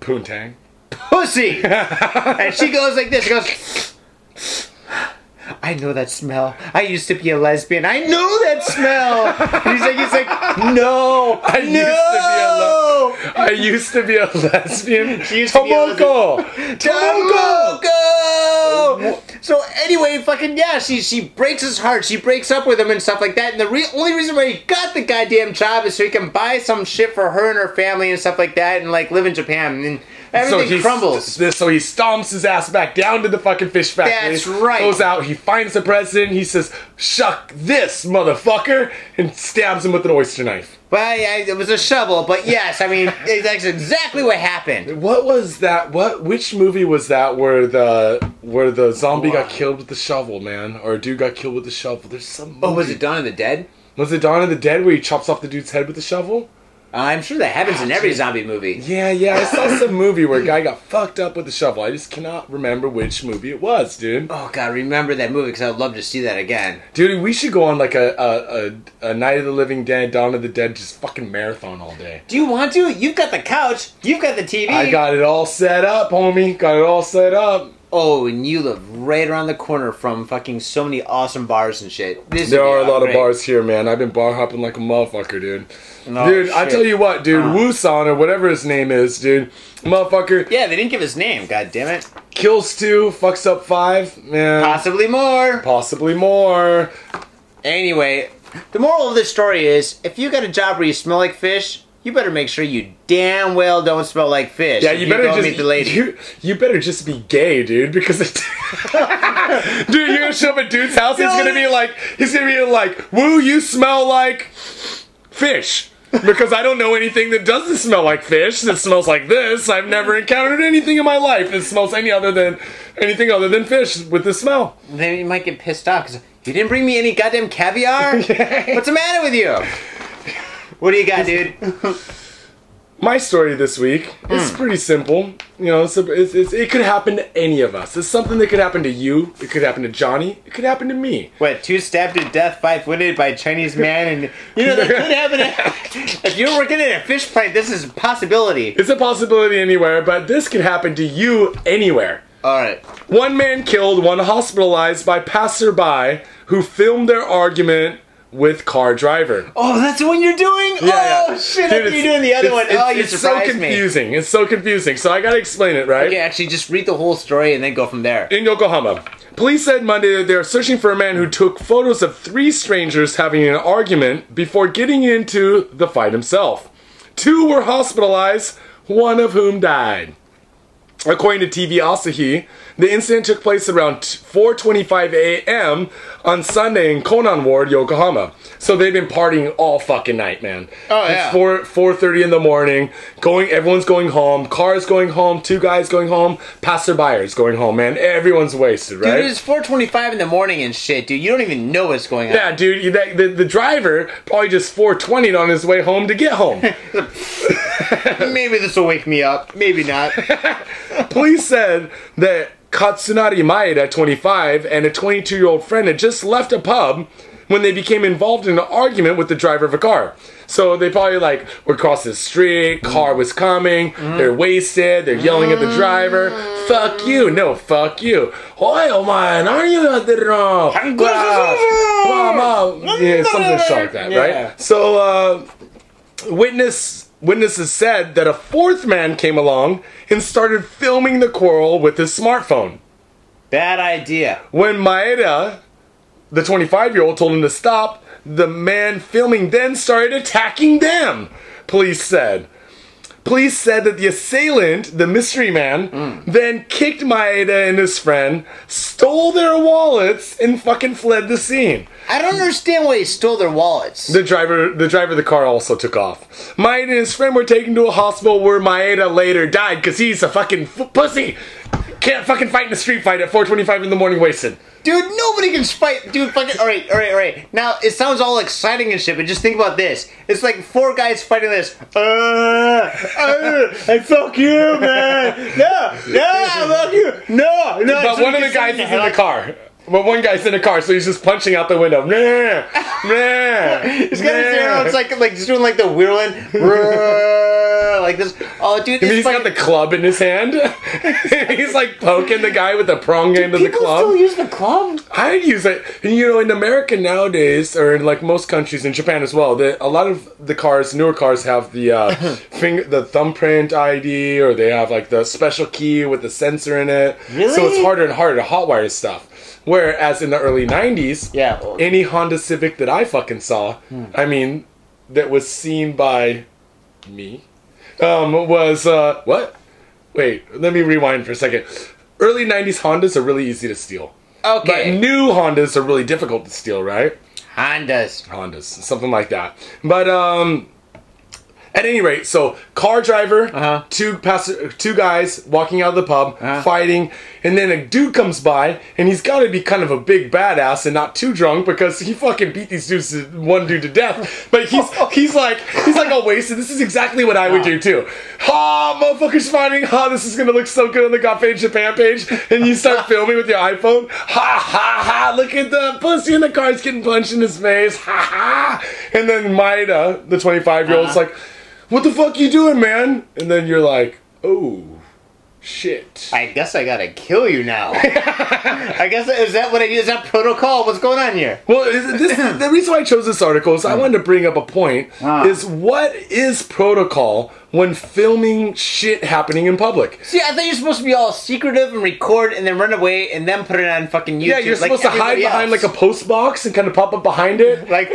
Poontang. Pussy. and she goes like this. She goes. I know that smell. I used to be a lesbian. I know that smell. And he's like, he's like, no, I no. used to be a, I used to be a lesbian. She used to be a Tomoko. Tomoko. Tomoko! So anyway, fucking yeah, she she breaks his heart. She breaks up with him and stuff like that. And the re- only reason why he got the goddamn job is so he can buy some shit for her and her family and stuff like that, and like live in Japan. And everything he crumbles. This, so he stomps his ass back down to the fucking fish factory. That's right. Goes out. He finds the president. He says, "Shuck this, motherfucker," and stabs him with an oyster knife. Well, yeah, it was a shovel, but yes, I mean that's exactly what happened. What was that? What? Which movie was that where the where the zombie got killed with the shovel, man, or a dude got killed with the shovel? There's some. Movie. Oh, was it Dawn of the Dead? Was it Dawn of the Dead where he chops off the dude's head with the shovel? Uh, I'm sure that happens ah, in every zombie movie. Yeah, yeah. I saw some movie where a guy got fucked up with a shovel. I just cannot remember which movie it was, dude. Oh god, remember that movie because I'd love to see that again. Dude, we should go on like a, a, a, a Night of the Living Dead, Dawn of the Dead, just fucking marathon all day. Do you want to? You've got the couch. You've got the TV. I got it all set up, homie. Got it all set up. Oh, and you live right around the corner from fucking so many awesome bars and shit. This There are a lot great. of bars here, man. I've been bar hopping like a motherfucker, dude. Oh, dude, I tell you what, dude, Uh. Woosan or whatever his name is, dude, motherfucker Yeah, they didn't give his name. God damn it. kills two, fucks up five, man. Possibly more. Possibly more. Anyway, the moral of this story is if you got a job where you smell like fish, you better make sure you damn well don't smell like fish. Yeah, if you better just meet the lady. You, you better just be gay, dude, because it, dude, you're gonna show up at dude's house. He's gonna be like, he's gonna be like, "Woo, you smell like fish." Because I don't know anything that doesn't smell like fish that smells like this. I've never encountered anything in my life that smells any other than anything other than fish with the smell. then you might get pissed off because you didn't bring me any goddamn caviar. What's the matter with you? What do you got, dude? My story this week is hmm. pretty simple. You know, it's, it's, it's, it could happen to any of us. It's something that could happen to you. It could happen to Johnny. It could happen to me. What, two stabbed to death, five wounded by a Chinese man, and you know that could happen. if you're working in a fish plant, this is a possibility. It's a possibility anywhere, but this could happen to you anywhere. All right. One man killed, one hospitalized by passerby who filmed their argument with car driver. Oh, that's the one you're doing. oh shit! I Dude, you were it's- doing the other one. oh, you it's so surprised me. confusing. It's so confusing. So I gotta explain it, right? Okay, actually, just read the whole story and then go from there. in Yokohama. Police said Monday that they are searching for a man who took photos of three strangers having an argument before getting into the fight himself. Two were hospitalized, one of whom died. According to TV Asahi, the incident took place around 4:25 a.m. on Sunday in Konan Ward, Yokohama. So they've been partying all fucking night, man. Oh, It's yeah. 4 4:30 in the morning. Going, everyone's going home. Cars going home. Two guys going home. Passerbyers going home. Man, everyone's wasted, right? Dude, it's 4:25 in the morning and shit, dude. You don't even know what's going on. yeah, dude. you- that- The, the driver probably just 420 on his way home to get home. Maybe this will wake me up. Maybe not. Police said that Katsunari Maeda, 25, and a 22 year old friend had just left a pub when they became involved in an argument with the driver of a car. So they probably like were across the street, car was coming, they're wasted, they're yelling at the driver, fuck you, no, fuck you. Oi, oh man, are you at the wrong? Yeah, something like that, Yeah. right? So, uh, witness witnesses said that a fourth man came along and started filming the quarrel with his smartphone. Bad idea. When Maeda, the 25 year old, told him to stop, the man filming then started attacking them, police said. Police said that the assailant, the mystery man, hmm. then kicked Maeda and his friend, stole their wallets, and fucking fled the scene. I don't understand why he stole their wallets. The driver, the driver of the car also took off. Maeda and his friend were taken to a hospital where Maeda later died because he's a fucking f- pussy. Can't fucking fight in a street fight at 4:25 in the morning, wasted. Dude, nobody can fight. Dude, fucking. Alright, alright, alright. Now, it sounds all exciting and shit, but just think about this. It's like four guys fighting this. Uh, uh, I fuck you, man. No, no, I fuck you. No, no. But one of the guys is in the car. But one guy's in the car, so he's just punching out the window. Nah, nah. He's got his arrow. It's like like just doing like the whirling, like this. Oh, dude, I this he's got the club in his hand. he's like poking the guy with the prong end of the People club. still use the club. I'd use it. And you know, in America nowadays, or in like most countries, in Japan as well, the, a lot of the cars, newer cars, have the uh, finger, the thumbprint ID, or they have like the special key with the sensor in it. Really? So it's harder and harder to hotwire stuff. Whereas in the early '90s, Yeah. any Honda Civic that I fucking saw, I mean, that was seen by me, um, was uh, what? Wait, let me rewind for a second. Early '90s Hondas are really easy to steal. Okay. But new Hondas are really difficult to steal, right? Hondas. Hondas, something like that. But um, At any rate, so car driver, Uh-huh. two pass- two guys walking out of the pub, Uh-huh. fighting, and then a dude comes by, and he's got to be kind of a big badass and not too drunk because he fucking beat these dudes, to- one dude to death. But he's he's like he's like all wasted. This is exactly what I would do too. Ha, motherfuckers fighting. Ha, this is gonna look so good on the Got Faded Japan page, and you start filming with your iPhone. Ha ha ha! Look at the pussy in the car. He's getting punched in his face. Ha ha! And then Maeda, the 25 year old's Uh-huh. like, "What the fuck you doing, man?" And then you're like, "Oh, shit." I guess I gotta kill you now. I guess is that what I? Is that protocol? What's going on here? Well, is- this, the reason why I chose this article is I wanted to bring up a point. Ah. Is what is protocol when filming shit happening in public? See, I thought you're supposed to be all secretive and record and then run away and then put it on fucking YouTube. Yeah, you're like supposed to hide behind else. like a post box and kind of pop up behind it, like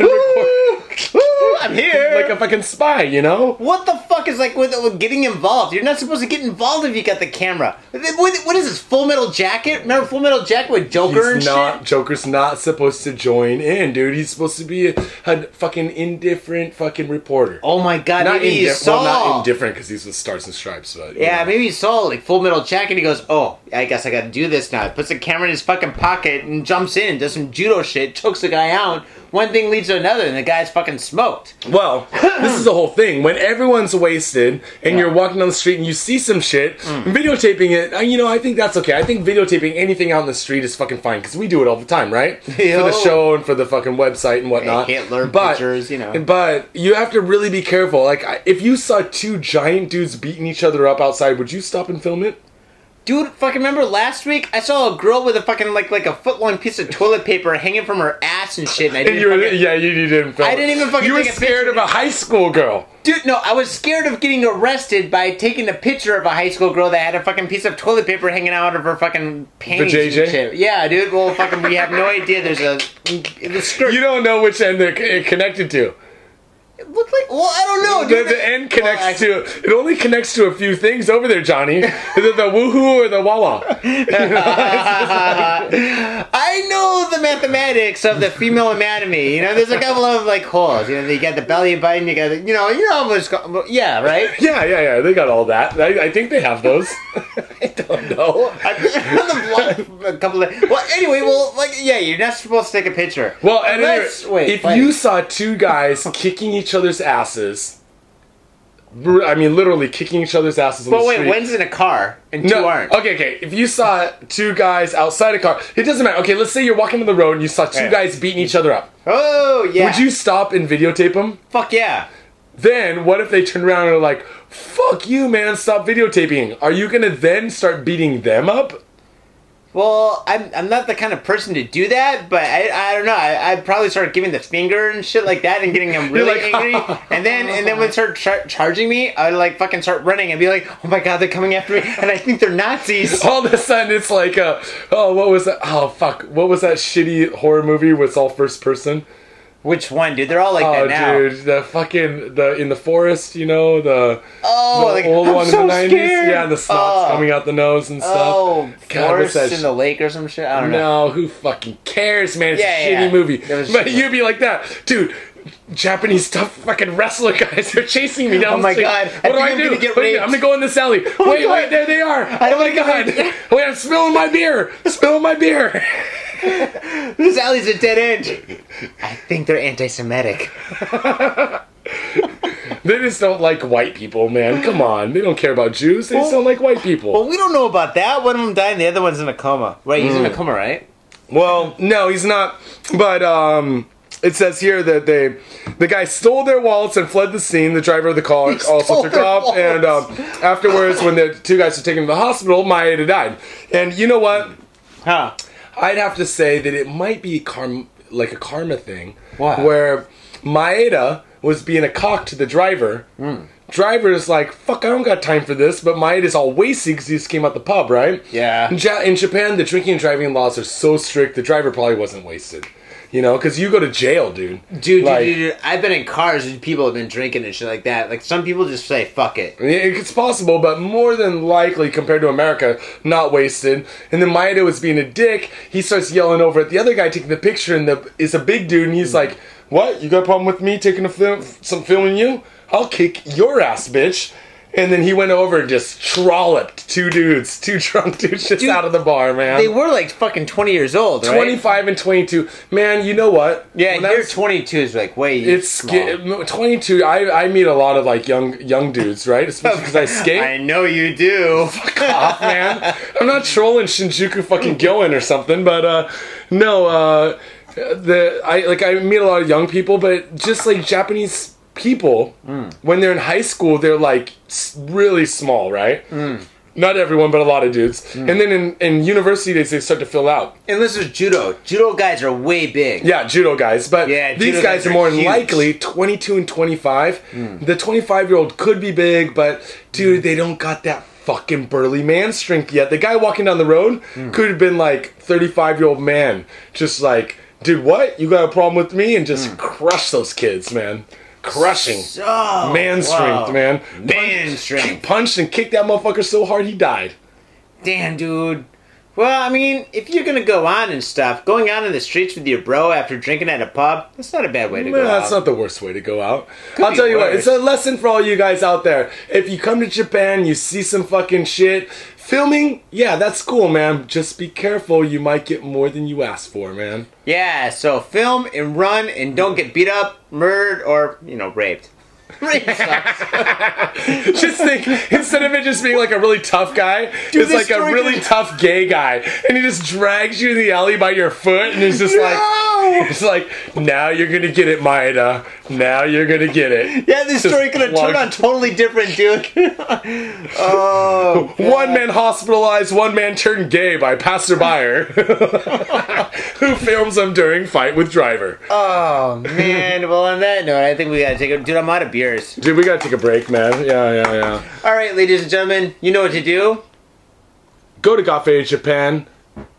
I'm here. like a fucking spy, you know? what the fuck is like with, with getting involved? You're not supposed to get involved if you got the camera. What, what is this? Full Metal Jacket? Remember Full Metal Jacket with Joker and He's not. shit? Joker's not supposed to join in, dude. He's supposed to be a, a fucking indifferent fucking reporter. Oh my god, not maybe he indif- well, not indifferent because he's with Stars and Stripes. But Yeah, know. maybe he saw like Full Metal Jacket. and He goes, "Oh, I guess I got to do this now." Puts the camera in his fucking pocket and jumps in, does some judo shit, chokes the guy out. One thing leads to another, and the guy's fucking smoked. Well, this is the whole thing. When everyone's wasted and you're walking down the street and you see some shit, Mm. videotaping it, uh, you know, I think that's okay. I think videotaping anything out in the street is fucking fine because we do it all the time, right? For the show and for the fucking website and whatnot. Hitler but, pictures, you know. But you have to really be careful. Like, if you saw two giant dudes beating each other up outside, would you stop and film it? Dude, fucking remember last week? I saw a girl with a fucking like like a foot long piece of toilet paper hanging from her ass and shit. And I didn't you were, fucking- yeah, you, you didn't film I didn't even fucking You were a scared picture. of a high school girl. Dude, no, I was scared of getting arrested by taking a picture of a high school girl that had a fucking piece of toilet paper hanging out of her fucking panties. and JJ? shit. Yeah, dude. Well, fucking, we have no idea. There's a the skirt. You don't know which end they're connected to. It looked like. Well, I don't know, The, dude. the end connects Well, I- to it only connects to a few things over there, Johnny. Is it the woohoo or the wawa? I know the mathematics of the female anatomy. You know, there's a couple of like holes. You know, you got the belly button. You got the, you know, you know what's go- yeah, right. Yeah, yeah, yeah. They got all that. I, I think they have those. I don't know. I- the a couple of well, anyway, well, like yeah, you're not supposed to take a picture. Well, and Unless- wait, if wait. you saw two guys kicking each other's asses, I mean, literally kicking each other's asses on But wait, street. one's in a car and two No, aren't. okay, okay. If you saw two guys outside a car, it doesn't matter. Okay, let's say you're walking on the road and you saw two Yeah. guys beating each other up. Oh yeah. Would you stop and videotape them? Fuck yeah. Then what if they turn around and are like, "Fuck you, man! Stop videotaping." Are you gonna then start beating them up? Well, I'm, I'm not the kind of person to do that, but I, I don't know. I, I'd probably start giving the finger and shit like that and getting them really like, angry. And then and then when they start char- charging me, I'd like fucking start running and be like, oh my god, they're coming after me. And I think they're Nazis. All of a sudden, it's like, uh, oh, what was that? Oh, fuck! What was that shitty horror movie where it's all first person? Which one, dude? They're all like Oh, that now. dude, the fucking the in the forest, you know the Oh, the like, old I'm one so in the nineties. Yeah, and the snot's Oh. coming out the nose and stuff. Oh, God, forest in sh- the lake or some shit. I don't know. No, who fucking cares, man? It's Yeah, a yeah, shitty movie. But shitty. you'd be like that, dude. Japanese tough fucking wrestler guys are chasing me oh down Oh my street. God, What think do I I'm do? gonna get What I do? raped. I'm gonna go in this alley. Oh my wait, wait, there they are. I oh my god. Wait, I'm spilling my beer. Spilling my beer. This alley's a dead end. I think they're anti-Semitic. They just don't like white people, man. Come on. They don't care about Jews. They just don't like white people. Well, we don't know about that. One of them died, and the other one's in a coma. Right? He's in a coma, right? Well, no, he's not. But um, it says here that they, the guy stole their wallets and fled the scene. The driver of the car also stole took their off. And um, afterwards, when the two guys were taken to the hospital, Maeda died. And you know what? Huh? I'd have to say that it might be karm- like a karma thing, where Maeda was being a cock to the driver. Hmm. Driver is like, "Fuck, I don't got time for this." But Maeda's all wasted because he just came out the pub, right? Yeah. In, ja- in Japan, the drinking and driving laws are so strict. The driver probably wasn't wasted, you know, because you go to jail, dude. Dude, Like- dude, dude, dude, I've been in cars and people have been drinking and shit like that. Like some people just say "fuck it." It's possible, but more than likely, compared to America, not wasted. And then Maeda was being a dick. He starts yelling over at the other guy taking the picture, and the is a big dude, and he's like, "What? You got a problem with me taking a film, some filming you? I'll kick your ass, bitch. And then he went over and just trolloped two dudes, two drunk dudes just Dude, out of the bar, man. They were like fucking 20 years old, right? 25 and 22. Man, you know what? Yeah, when you're was- 22 is like way It's small. 22. I, I meet a lot of like young young dudes, right? Especially because I skate. I know you do. Fuck off, man. I'm not trolling Shinjuku fucking Gyoen or something, but uh, no, uh, the I like I meet a lot of young people, but just like Japanese people, mm. when they're in high school, they're like really small, right? Mm. Not everyone, but a lot of dudes. Mm. And then in, in university days, they start to fill out. and this is judo. Judo guys are way big. Yeah, judo guys. But Yeah, these guys guys are more huge. likely 22 and 25. The 25 year old could be big, but dude, they don't got that fucking burly man strength yet. The guy walking down the road could have been like 35 year old man, just like, dude, what? You got a problem with me? And just crush those kids, man. Crushing. Oh, man strength, man. Man Punch- strength. Punched and kicked that motherfucker so hard he died. Damn, dude. Well, I mean, if you're gonna go on and stuff, going out in the streets with your bro after drinking at a pub, that's not a bad way to Well, go that's out. not the worst way to go out. I'll be tell you what, it's a lesson for all you guys out there. If you come to Japan, you see some fucking shit. Filming, yeah, that's cool, man. Just be careful. You might get more than you asked for, man. Yeah, so film and run and don't get beat up, murdered, or, you know, raped. Sucks. Just think, instead of it just being like a really tough guy, it's like a really could- tough gay guy. And he just drags you in the alley by your foot and it's just No! like, it's like, now you're gonna get it, Maeda. Now you're gonna get it. Yeah, this Just story could have turned on totally different, dude. oh, One man hospitalized, one man turned gay by passerby who films him during fight with driver. oh man. Well, on that note, I think we gotta take a dude. I'm out of beers. Dude, we gotta take a break, man. Yeah, yeah, yeah. All right, ladies and gentlemen, you know what to do. Go to Got Faded Japan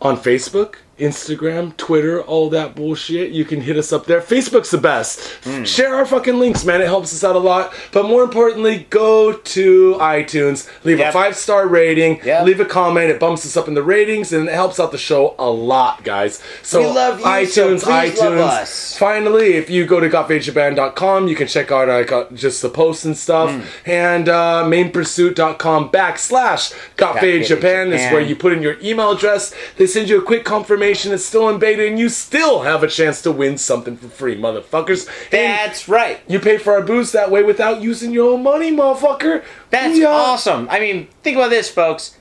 on Facebook, Instagram, Twitter, all that bullshit. You can hit us up there. Facebook's the best. Hmm. Share our fucking links, man. It helps us out a lot. But more importantly, go to iTunes, leave Yep. a five star rating, Yep. leave a comment. It bumps us up in the ratings and it helps out the show a lot, guys. So We love you, so iTunes, love iTunes. Finally, if you go to gotfadedjapan.com, you can check out uh, just the posts and stuff. Hmm. And uh, mainpursuit.com backslash Faded gotfadedjapan is where you put in your email address. They send you a quick confirmation it's still in beta, and you still have a chance to win something for free, motherfuckers. And That's right. you pay for our booze that way without using your own money, motherfucker. That's Yeah. awesome. I mean, think about this, folks.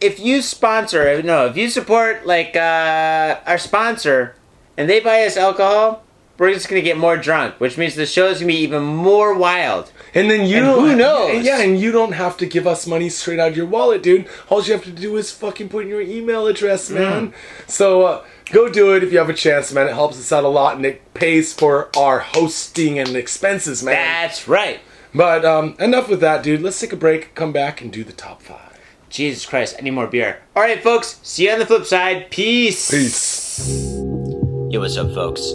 If you sponsor, no, if you support like uh, our sponsor, and they buy us alcohol, we're just gonna get more drunk, which means the show's gonna be even more wild. And then you And don't. who knows? Yeah, and you don't have to give us money straight out of your wallet, dude. All you have to do is fucking put in your email address, man. So uh, go do it if you have a chance, man. It helps us out a lot, and it pays for our hosting and expenses, man. That's right. But um, enough with that, dude. Let's take a break, come back, and do the top five. Jesus Christ, I need more beer. All right, folks. See you on the flip side. Peace. Peace. Yo, what's up, folks?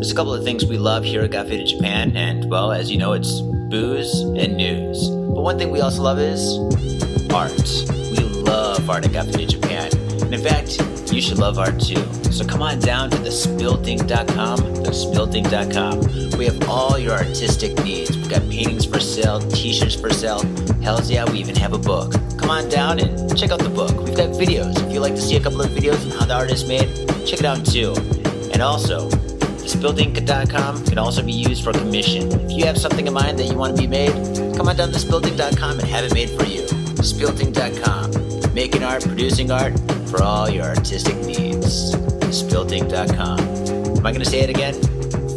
There's a couple of things we love here at Got Japan, and well, as you know, it's booze and news. But one thing we also love is art. We love art at Got Japan. And in fact, you should love art too. So come on down to thespiltink.com, thespiltink.com. We have all your artistic needs. We've got paintings for sale, t-shirts for sale. Hells yeah, we even have a book. Come on down and check out the book. We've got videos. If you'd like to see a couple of videos on how the art is made, check it out too. And also, thespiltink.com can also be used for commission. If you have something in mind that you want to be made, come on down to thespiltink.com and have it made for you. thespiltink.com, making art, producing art for all your artistic needs. thespiltink.com. Am I going to say it again?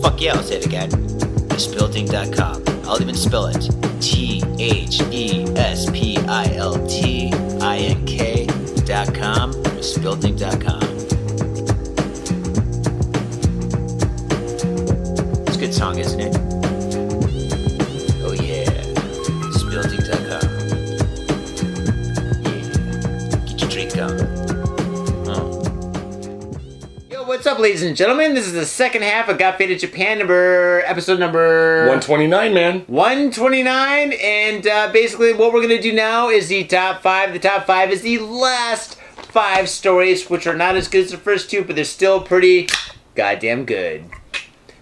Fuck yeah, I'll say it again. thespiltink.com. I'll even spell it. T H E S P I L T I N K dot com. thespiltink.com. Song, isn't it? Oh yeah. Yeah. Get your drink on. Oh. Yo, what's up, ladies and gentlemen? This is the second half of Got Faded Japan number episode number 129, man. 129 and uh, basically what we're to do now is the top five the top five is the last five stories which are not as good as the first two but they're still pretty goddamn good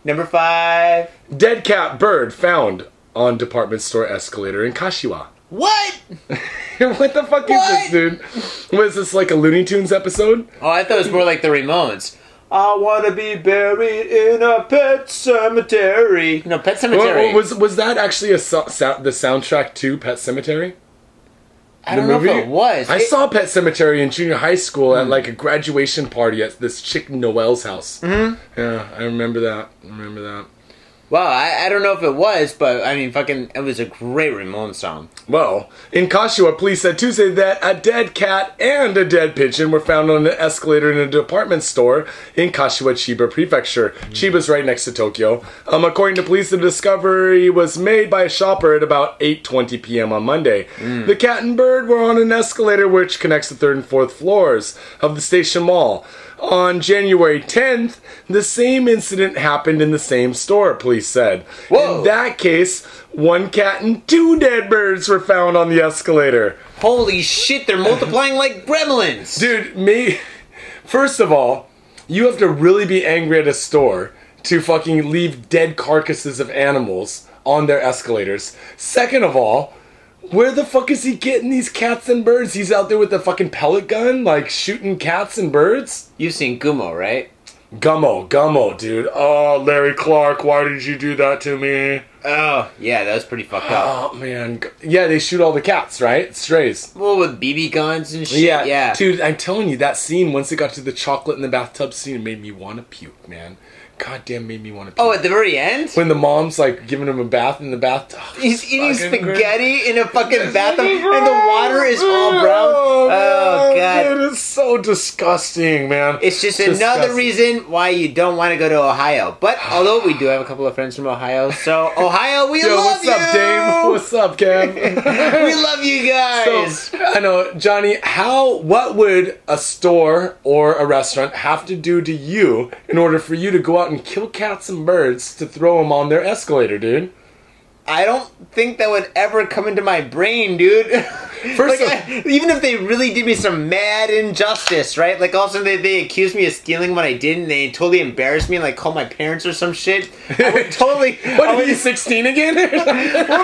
number five Dead cat bird found on department store escalator in Kashiwa. What? what the fuck What? is this, dude? Was this like a Looney Tunes episode? Oh, I thought it was more like the Ramones. I want to be buried in a pet cemetery. No, pet cemetery. Well, was was that actually a so- the soundtrack to Pet Sematary? I don't know if it was. I It- saw Pet Sematary in junior high school Hmm. at like a graduation party at this chick Noel's house. Mm-hmm. Yeah, I remember that. I remember that. Well, I, I don't know if it was, but I mean, fucking, it was a great Ramones song. Well, in Kashiwa, police said Tuesday that a dead cat and a dead pigeon were found on an escalator in a department store in Kashiwa, Chiba Prefecture. Chiba's right next to Tokyo. Um, according to police, the discovery was made by a shopper at about 8:20 p.m. on Monday. The cat and bird were on an escalator which connects the third and fourth floors of the station mall. On January 10th, the same incident happened in the same store, police said. Whoa. In that case, one cat and two dead birds were found on the escalator. Holy shit, they're multiplying like gremlins. Dude, me. First of all, you have to really be angry at a store to fucking leave dead carcasses of animals on their escalators. Second of all, where the fuck is he getting these cats and birds? He's out there with a fucking pellet gun, like shooting cats and birds? You've seen Gummo, right? Gummo, Gummo, dude. Oh, Larry Clark, why did you do that to me? Oh, yeah, that was pretty fucked up. Oh, man. Yeah, they shoot all the cats, right? Strays. well, with BB guns and shit. Yeah, Yeah. Dude, I'm telling you, that scene, once it got to the chocolate in the bathtub scene, it made me want to puke, man. Goddamn, made me want to puke. Oh, at the very end? when the mom's like giving him a bath in the bathtub. He's eating Fucking gross. spaghetti in a fucking bathtub, and the oh, water is all brown. Oh, oh God. It's so disgusting, man. It's just Disgusting. another reason why you don't want to go to Ohio. But although we do have a couple of friends from Ohio, so Ohio, we Yo, love what's you. up, Dame? What's up, Kev? we love you guys. So, I know, Johnny. How? What would a store or a restaurant have to do to you in order for you to go out and kill cats and birds to throw them on their escalator, dude? I don't think that would ever come into my brain, dude. First like, of- I- even if they really did me some mad injustice, right? Like, also they, they accused me of stealing when I didn't. They totally embarrassed me and like called my parents or some shit. I would totally. What I are would, you, 16 again? well,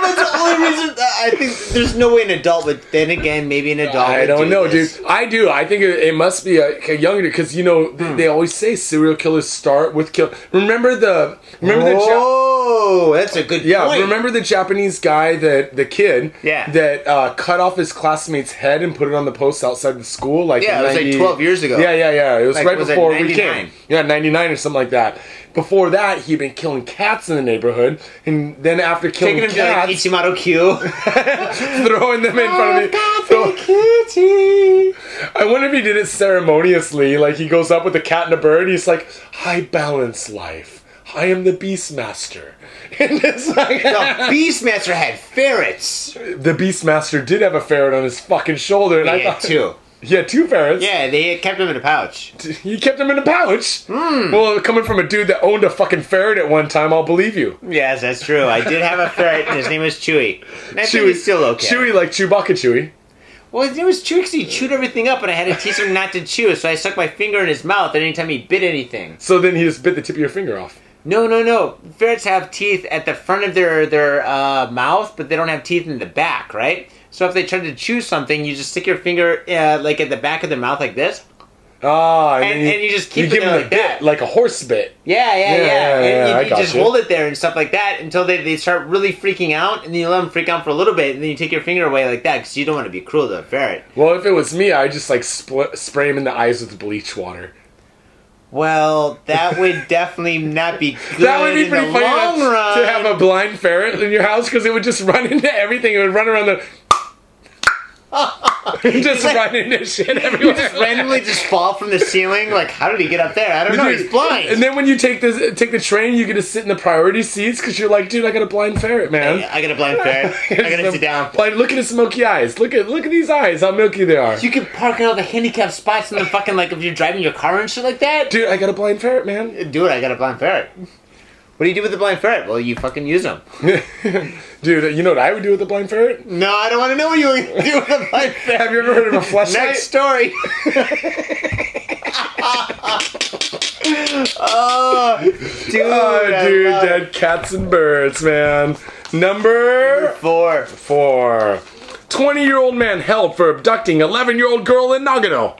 that's the only reason. I think there's no way an adult would. Then again, maybe an adult. I don't do know, this. dude. I do. I think it, it must be a, a younger because you know they, Hmm. they always say serial killers start with kill. Remember the remember the Ja- Oh, that's a good yeah. point. Remember the Japanese guy that the kid Yeah. that uh, cut off his classmate's head and put it on the post outside the school. Like Yeah, in it was like 12 years ago. Yeah, yeah, yeah. It was Like, right was before we 99? came. Yeah, ninety nine or something like that. Before that, he'd been killing cats in the neighborhood, and then after killing Taking him to like cats, Ichimaru Q. throwing them in front of me. Oh, throw- kitty. I wonder if he did it ceremoniously. Like he goes up with a cat and a bird. He's like, "I balance life. I am the Beastmaster." And it's like The Beastmaster had ferrets. the Beastmaster did have a ferret on his fucking shoulder, and I He had thought two. He had two ferrets. Yeah, they kept him in a pouch. He kept them in a pouch. Hmm. Well, coming from a dude that owned a fucking ferret at one time, I'll believe you. Yes, that's true. I did have a ferret, and his name was Chewy. And I think still okay. Chewy like Chewbacca Chewy. Well, his name was Chewy because he chewed everything up, and I had to teach him not to chew. So I stuck my finger in his mouth anytime he bit anything. So then he just bit the tip of your finger off. No, no, no. Ferrets have teeth at the front of their their uh, mouth, but they don't have teeth in the back, right? So if they try to chew something, you just stick your finger uh, like at the back of their mouth like this. Ah, and, And- then and you just keep it give him there a like bit, that. like a horse bit. Yeah, yeah, yeah. Yeah, yeah, and yeah, you, you just you. hold it there and stuff like that until they, they start really freaking out, and then you let them freak out for a little bit, and then you take your finger away like that because you don't want to be cruel to a ferret. Well, if it was me, I'd just like split, spray him in the eyes with bleach water. Well, that would definitely not be good that would be pretty funny to, to have a blind ferret in your house because it would just run into everything. It would run around the. Just like- run into shit everywhere. just randomly just fall from the ceiling. Like, how did he get up there? I don't know. He's blind. And then when you take the take the train, you get to sit in the priority seats because you're like, dude, I got a blind ferret, man. I got a blind ferret. I gotta sit down. Blind, look at his smoky eyes. Look at look at these eyes. How milky they are. You can park in all the handicapped spots in the fucking like if you're driving your car and shit like that. Dude, I got a blind ferret, man. Dude, I got a blind ferret. What do you do with the blind ferret? Well, you fucking use them. Dude, you know what I would do with a blind ferret? No, I don't want to know what you would do with a blind ferret. Have you ever heard of a flashlight? Next story. oh, dude, Oh, dude, love it. dead cats and birds, man. Number Four. four. 20 year old man held for abducting 11 year old girl in Nagano.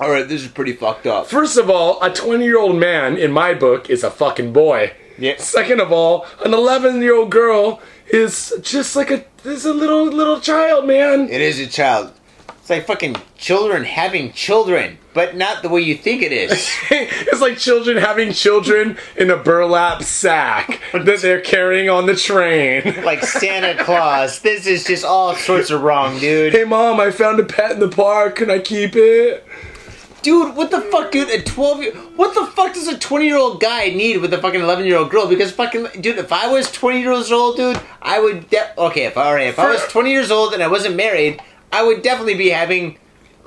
All right, this is pretty fucked up. First of all, a 20 year old man in my book is a fucking boy. Yeah. Second of all, an 11 year old girl is just like a is a little little child, man. It is a child. It's like fucking children having children, but not the way you think it is. it's like children having children in a burlap sack that they're carrying on the train. like Santa Claus. This is just all sorts of wrong, dude. Hey mom, I found a pet in the park. Can I keep it? Dude, what the fuck, dude? A 12 year What the fuck does a 20 year old guy need with a fucking 11 year old girl? Because fucking, dude, if I was 20 years old, dude, I would. De- okay, if, alright, if I was 20 years old and I wasn't married, I would definitely be having.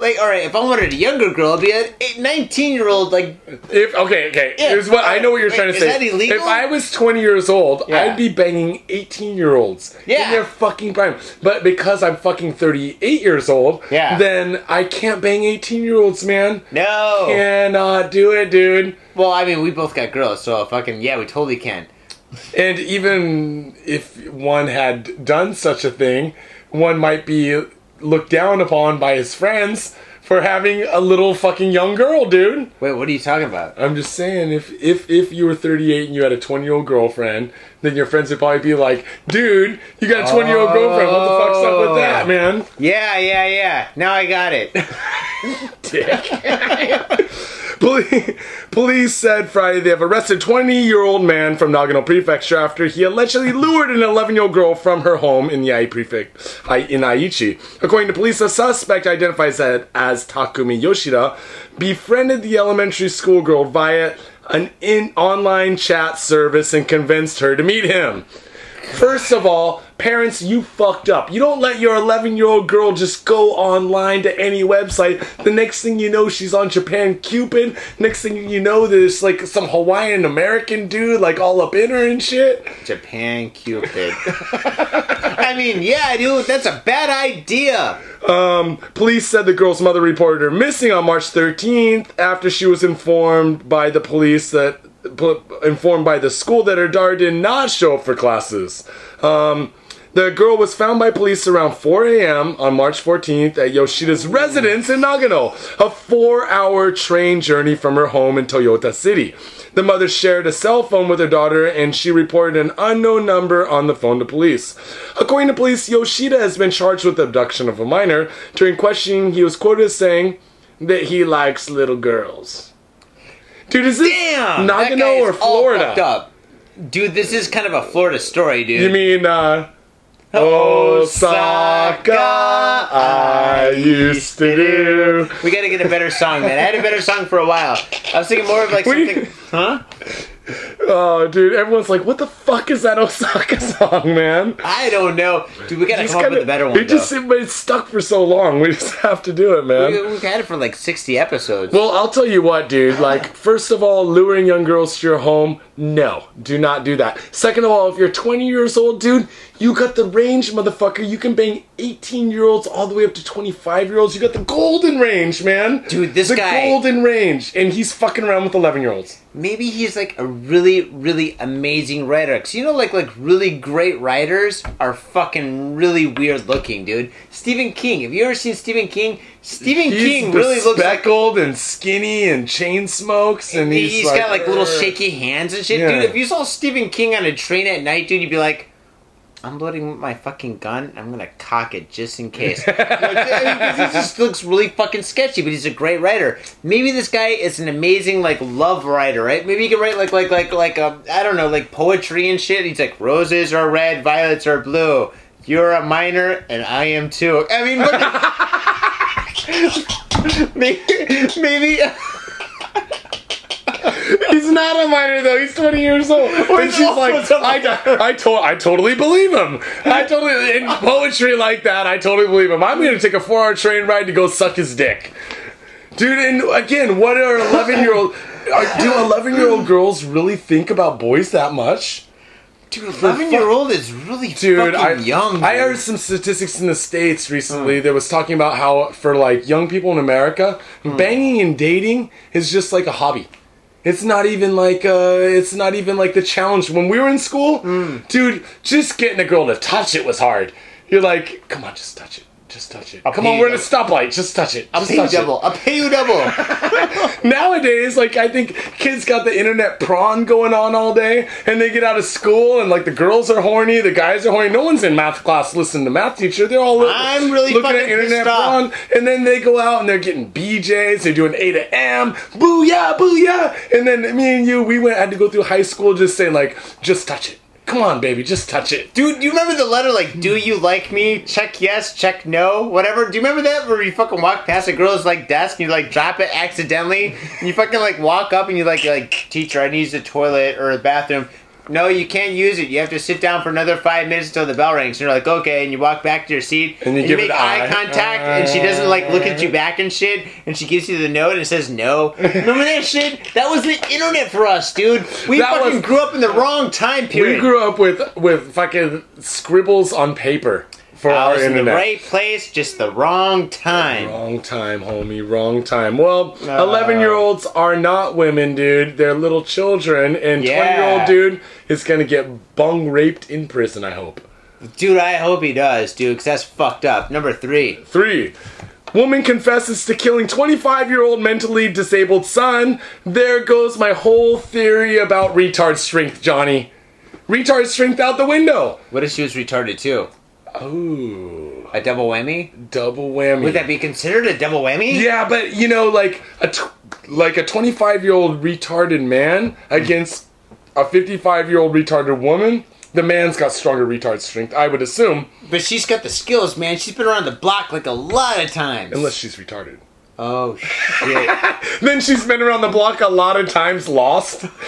Like, alright, if I wanted a younger girl, I'd be a 19 year old, like, If okay, okay. Yeah. Here's what I know what you're Wait, trying to is say. that illegal? If I was 20 years old, Yeah. I'd be banging 18 year olds Yeah. in their fucking prime. But because I'm fucking 38 years old, Yeah. then I can't bang 18 year olds, man. no. Cannot do it, dude. Well, I mean, we both got girls, so fucking, yeah, we totally can. And even if one had done such a thing, one might be looked down upon by his friends for having a little fucking young girl, dude. Wait, what are you talking about? I'm just saying, if if if you were 38 and you had a 20 year old girlfriend, then your friends would probably be like, "Dude, you got a 20 year old girlfriend. What the fuck's up with that, oh. man?" Yeah, yeah, yeah. Now I got it. Police, police said Friday they have arrested 20 year old man from Nagano Prefecture after he allegedly lured an 11 year old girl from her home in the Ai Prefect in Aichi. According to police, the suspect identifies as, as Takumi Yoshida befriended the elementary school girl via an in online chat service and convinced her to meet him. First of all, parents, you fucked up. You don't let your 11 year old girl just go online to any website. The next thing you know, she's on Japan Cupid. Next thing you know, there's like some Hawaiian American dude like all up in her and shit. Japan Cupid. I mean, yeah, dude, that's a bad idea. Um, police said the girl's mother reported her missing on March 13th after she was informed by the police that informed by the school that her daughter did not show up for classes. Um, the girl was found by police around 4 a.m. on March 14th at Yoshida's residence in Nagano, a four-hour train journey from her home in Toyota City. The mother shared a cell phone with her daughter and she reported an unknown number on the phone to police. According to police, Yoshida has been charged with abduction of a minor. During questioning, he was quoted as saying that he likes little girls. Dude, is this Damn! that guy Nagano is or all Florida? fucked up. Dude, this is kind of a Florida story, dude. You mean, uh, Osaka, I used to do. We gotta get a better song, man. I had a better song for a while. I was thinking more of like What do you- something. Huh? Oh, dude, everyone's like, what the fuck is that Osaka song, man? I don't know. Dude, we gotta come up kinda- with a better one. It just though. but it's stuck for so long. We just have to do it, man. We, we've had it for like 60 episodes. Well, I'll tell you what, dude. Like, first of all, luring young girls to your home, no, do not do that. Second of all, if you're 20 years old, dude, you got the range, motherfucker. You can bang 18 year olds all the way up to 25 year olds. You got the golden range, man. Dude, this the guy- golden range, and he's fucking around with 11 year olds. Maybe he's like a really, really amazing writer. Cause you know, like like really great writers are fucking really weird looking, dude. Stephen King. Have you ever seen Stephen King? Stephen He's King really looks like speckled and skinny and chain smokes, and he's, he's got like little shaky hands and shit, Yeah. dude. If you saw Stephen King on a train at night, dude, you'd be like, "I'm loading my fucking gun. I'm gonna cock it just in case." Like, he just looks really fucking sketchy, but he's a great writer. Maybe this guy is an amazing like love writer, right? Maybe he can write like like like like um, I don't know, like poetry and shit. He's like, "Roses are red, violets are blue." You're a minor, and I am too. I mean, look at- maybe, maybe. He's not a minor though. He's 20 years old. And she's like, I, I, to- I totally believe him. I totally in poetry like that. I totally believe him. I'm gonna take a four hour train ride to go suck his dick, dude. And again, what are 11 year old? Do 11 year old girls really think about boys that much? Dude, eleven year old is really Dude, I, fucking young. I heard some statistics in the states recently that was talking about how for like young people in America, Hmm. banging and dating is just like a hobby. It's not even like uh it's not even like the challenge when we were in school. Hmm. Dude, just getting a girl to touch it was hard. You're like, come on, just touch it. Just touch it. Come on, we're at a stoplight. Just touch it. I'll Just pay you touch double. I'll pay you double. Nowadays, like I think kids got the internet prawn going on all day, and they get out of school, and like the girls are horny, the guys are horny. No one's in math class listening to math teacher. They're all li- I'm really looking at fucking internet pissed off. prawn, and then they go out and they're getting BJ's. They're doing A to M, booyah, booyah, and then me and you, we went had to go through high school just saying like, just touch it. Come on, baby, just touch it. Dude, you remember the letter like, do you like me? Check yes, check no, whatever. Do you remember that where you fucking walk past a girl's like desk and you like drop it accidentally? And you fucking like walk up and you like, like, teacher, I need the toilet or the bathroom. No, you can't use it. You have to sit down for another five minutes until the bell rings. And you're like, okay, and you walk back to your seat And you give make eye eye. contact, and she doesn't like look at you back and shit, and she gives you the note and says no. Remember that shit? That was the internet for us, dude. We That fucking was- grew up in the wrong time period. We grew up with with fucking scribbles on paper for I our was in the right place, just the wrong time. Wrong time, homie. Wrong time. Well, Uh. 11 year olds are not women, dude. They're little children. And 20 year Yeah. old dude is going to get bung raped in prison, I hope. Dude, I hope he does, dude, because that's fucked up. Number three. Three. Woman confesses to killing 25 year old mentally disabled son. There goes my whole theory about retard strength, Johnny. Retard strength out the window. What if she was retarded too? Ooh. A double whammy? Double whammy. Would that be considered a double whammy? Yeah, but you know, like a tw- like a 25 year old retarded man against a 55 year old retarded woman. The man's got stronger retard strength, I would assume, But she's got the skills, man. She's been around the block like a lot of times. unless she's retarded. Oh, shit. Then she's been around the block a lot of times, lost. Just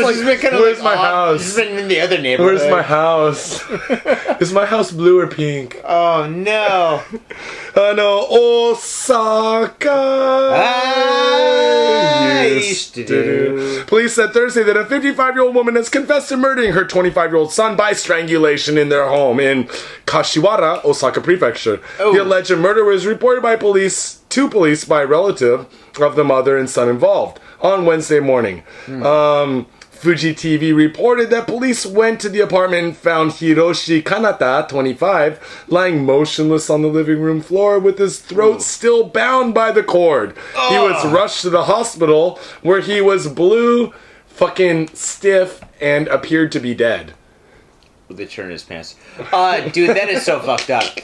like, She's been where's like my off. She's house? been in the other neighborhood. Where's my house? Is my house blue or pink? Oh, no. No, Osaka. I Used to do. Police said Thursday that a 55 year old woman has confessed to murdering her 25 year old son by strangulation in their home in Kashiwara, Osaka Prefecture. Oh. The alleged murder was reported by police to police by a relative of the mother and son involved on Wednesday morning. Um, Fuji TV reported that police went to the apartment and found Hiroshi Kanata, 25, lying motionless on the living room floor with his throat still bound by the cord. He was rushed to the hospital where he was blue, fucking stiff, and appeared to be dead. With the turn in his pants. Uh, dude, that is so fucked up.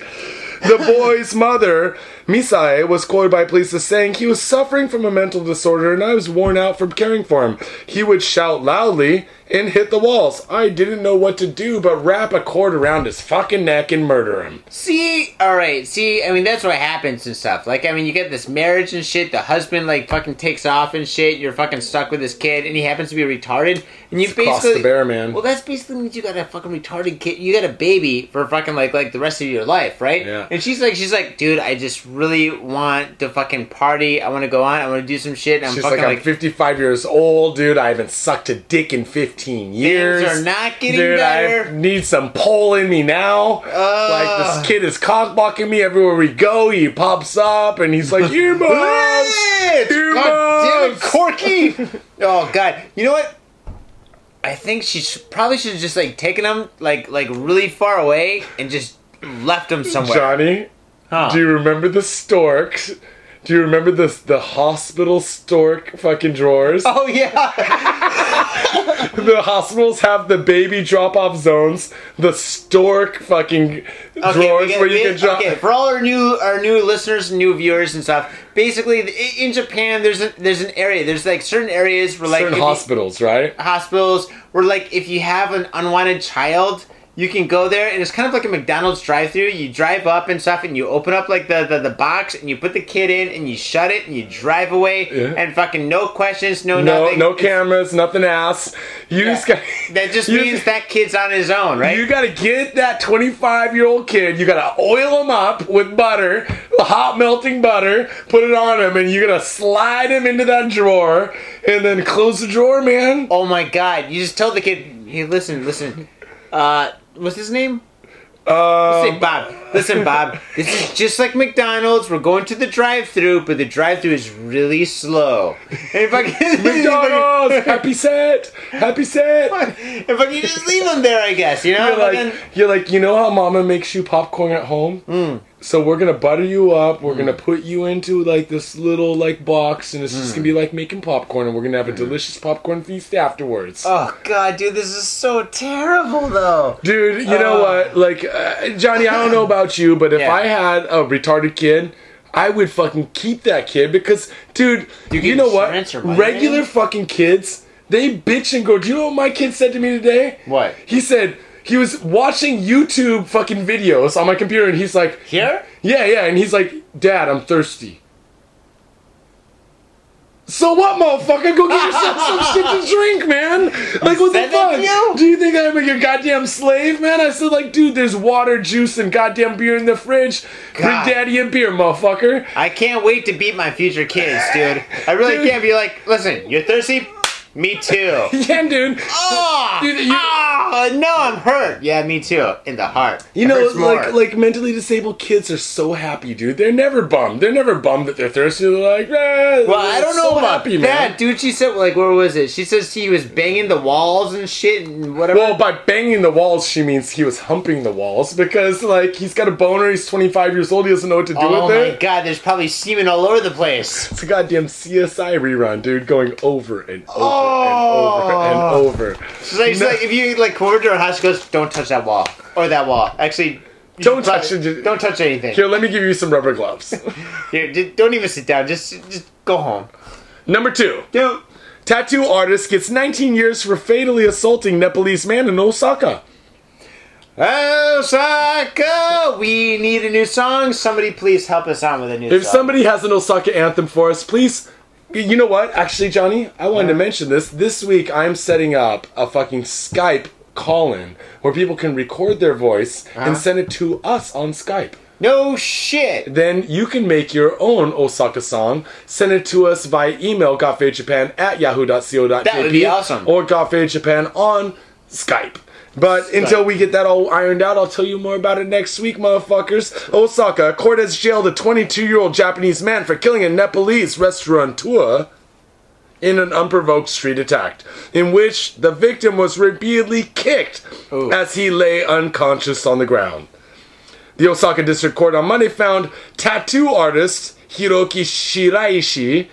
The boy's mother, Misae, was quoted by police as saying he was suffering from a mental disorder and I was worn out from caring for him. He would shout loudly and hit the walls. I didn't know what to do but wrap a cord around his fucking neck and murder him. See, all right. See, I mean, that's what happens and stuff. Like, I mean, you get this marriage and shit. The husband like fucking takes off and shit. You're fucking stuck with this kid, and he happens to be retarded. And you Cross basically the bear, man. Well, that's basically means you got a fucking retarded kid. You got a baby for fucking like like the rest of your life, right? Yeah. And she's like, she's like, dude, I just really want to fucking party. I want to go on. I want to do some shit. And I'm She's fucking like, like, I'm 55 years old, dude. I haven't sucked a dick in 15 years. Things are not getting dude, better. I need some pole in me now. like, this kid is cockblocking me everywhere we go. He pops up and he's like, "You moms, It's- Here, God damn it! Corky! oh god, you know what? I think she sh- probably should have just like taken him like like really far away and just left him somewhere. Johnny, Huh. do you remember the storks? Do you remember the the hospital stork fucking drawers? Oh yeah, The hospitals have the baby drop off zones. The stork fucking okay, drawers get- where you can drop. okay. For all our new our new listeners, and new viewers and stuff. Basically, in Japan, there's a, there's an area. There's like certain areas where like Certain if you- hospitals, right? hospitals where like if you have an unwanted child you can go there and it's kind of like a mcdonald's drive-through you drive up and stuff and you open up like the, the, the box and you put the kid in and you shut it and you drive away Yeah. and fucking no questions no No, nothing no It's- cameras, nothing else. You just got. that just means that kid's on his own right You gotta get that 25 year old kid, you gotta oil him up with butter, hot melting butter, put it on him, and you gotta slide him into that drawer, and then close the drawer, man. oh my god you just tell the kid hey listen listen uh what's his name Um, Say, Bob, listen, Bob. This is just like McDonald's. We're going to the drive-through, but the drive-through is really slow. And if I can, McDonald's, happy set, happy set. if I can just leave them there, I guess you know. You're like, Fucking- you're like, you know how Mama makes you popcorn at home? Hmm. So we're gonna butter you up. We're gonna put you into like this little like box, and it's just Hmm. gonna be like making popcorn, and we're gonna have a delicious popcorn feast afterwards. oh God, dude, this is so terrible, though. Dude, you know Uh. what? Like, uh, Johnny, I don't know about you, but if Yeah. I had a retarded kid, I would fucking keep that kid because, dude, you you, know what? Regular fucking kids, they bitch and go. Do you know what my kid said to me today? What? He said he was watching YouTube fucking videos on my computer, and he's like, Here? yeah, yeah, and he's like, Dad, I'm thirsty. So what, motherfucker? Go get yourself some shit to drink, man. Like, what the fuck? you? Do you think I'm like a goddamn slave, man? I said, like, dude, there's water, juice, and goddamn beer in the fridge. Bring daddy a beer, motherfucker. I can't wait to beat my future kids, dude. I really Dude. can't be like, listen, you're thirsty? Me too. Yeah, dude. Oh, Dude, you- oh, no, I'm hurt. Yeah, me too. In the heart. You It know, like like mentally disabled kids are so happy, dude. They're never bummed. They're never bummed that they're thirsty. They're like, eh, Well, I don't know so about happy, that, man. dude. She said, like, where was it? She says he was banging the walls and shit and whatever. Well, by banging the walls, she means he was humping the walls because, like, he's got a boner. He's 25 years old. He doesn't know what to do oh with my god, there's probably semen all over the place. It's a goddamn CSI rerun, dude, going over and over Oh. And over and oh. over. She's like, she's No. like, if you like come over to her house, goes, "Don't touch that wall or that wall." Actually, Don't touch it. Don't touch anything. Here, let me give you some rubber gloves. Here, don't even sit down. Just, just go home. Number two. Dude. Tattoo artist gets 19 years for fatally assaulting Nepalese man in Osaka. Osaka, we need a new song. Somebody please help us out with a new If song. somebody has an Osaka anthem for us, please. You know what? Actually, Johnny, I wanted to mention this. This week, I'm setting up a fucking Skype call in where people can record their voice and uh-huh. send it to us on Skype. no shit. Then you can make your own Osaka song, send it to us via email, gotfadedjapan at yahoo.co.jp. That would be awesome. Or gotfadedjapan on Skype. But until we get that all ironed out, I'll tell you more about it next week, motherfuckers. Osaka, a court has jailed a 22 year old Japanese man for killing a Nepalese restaurateur in an unprovoked street attack, in which the victim was repeatedly kicked Ooh. as he lay unconscious on the ground. The Osaka District Court on Monday found tattoo artist Hiroki Shiraishi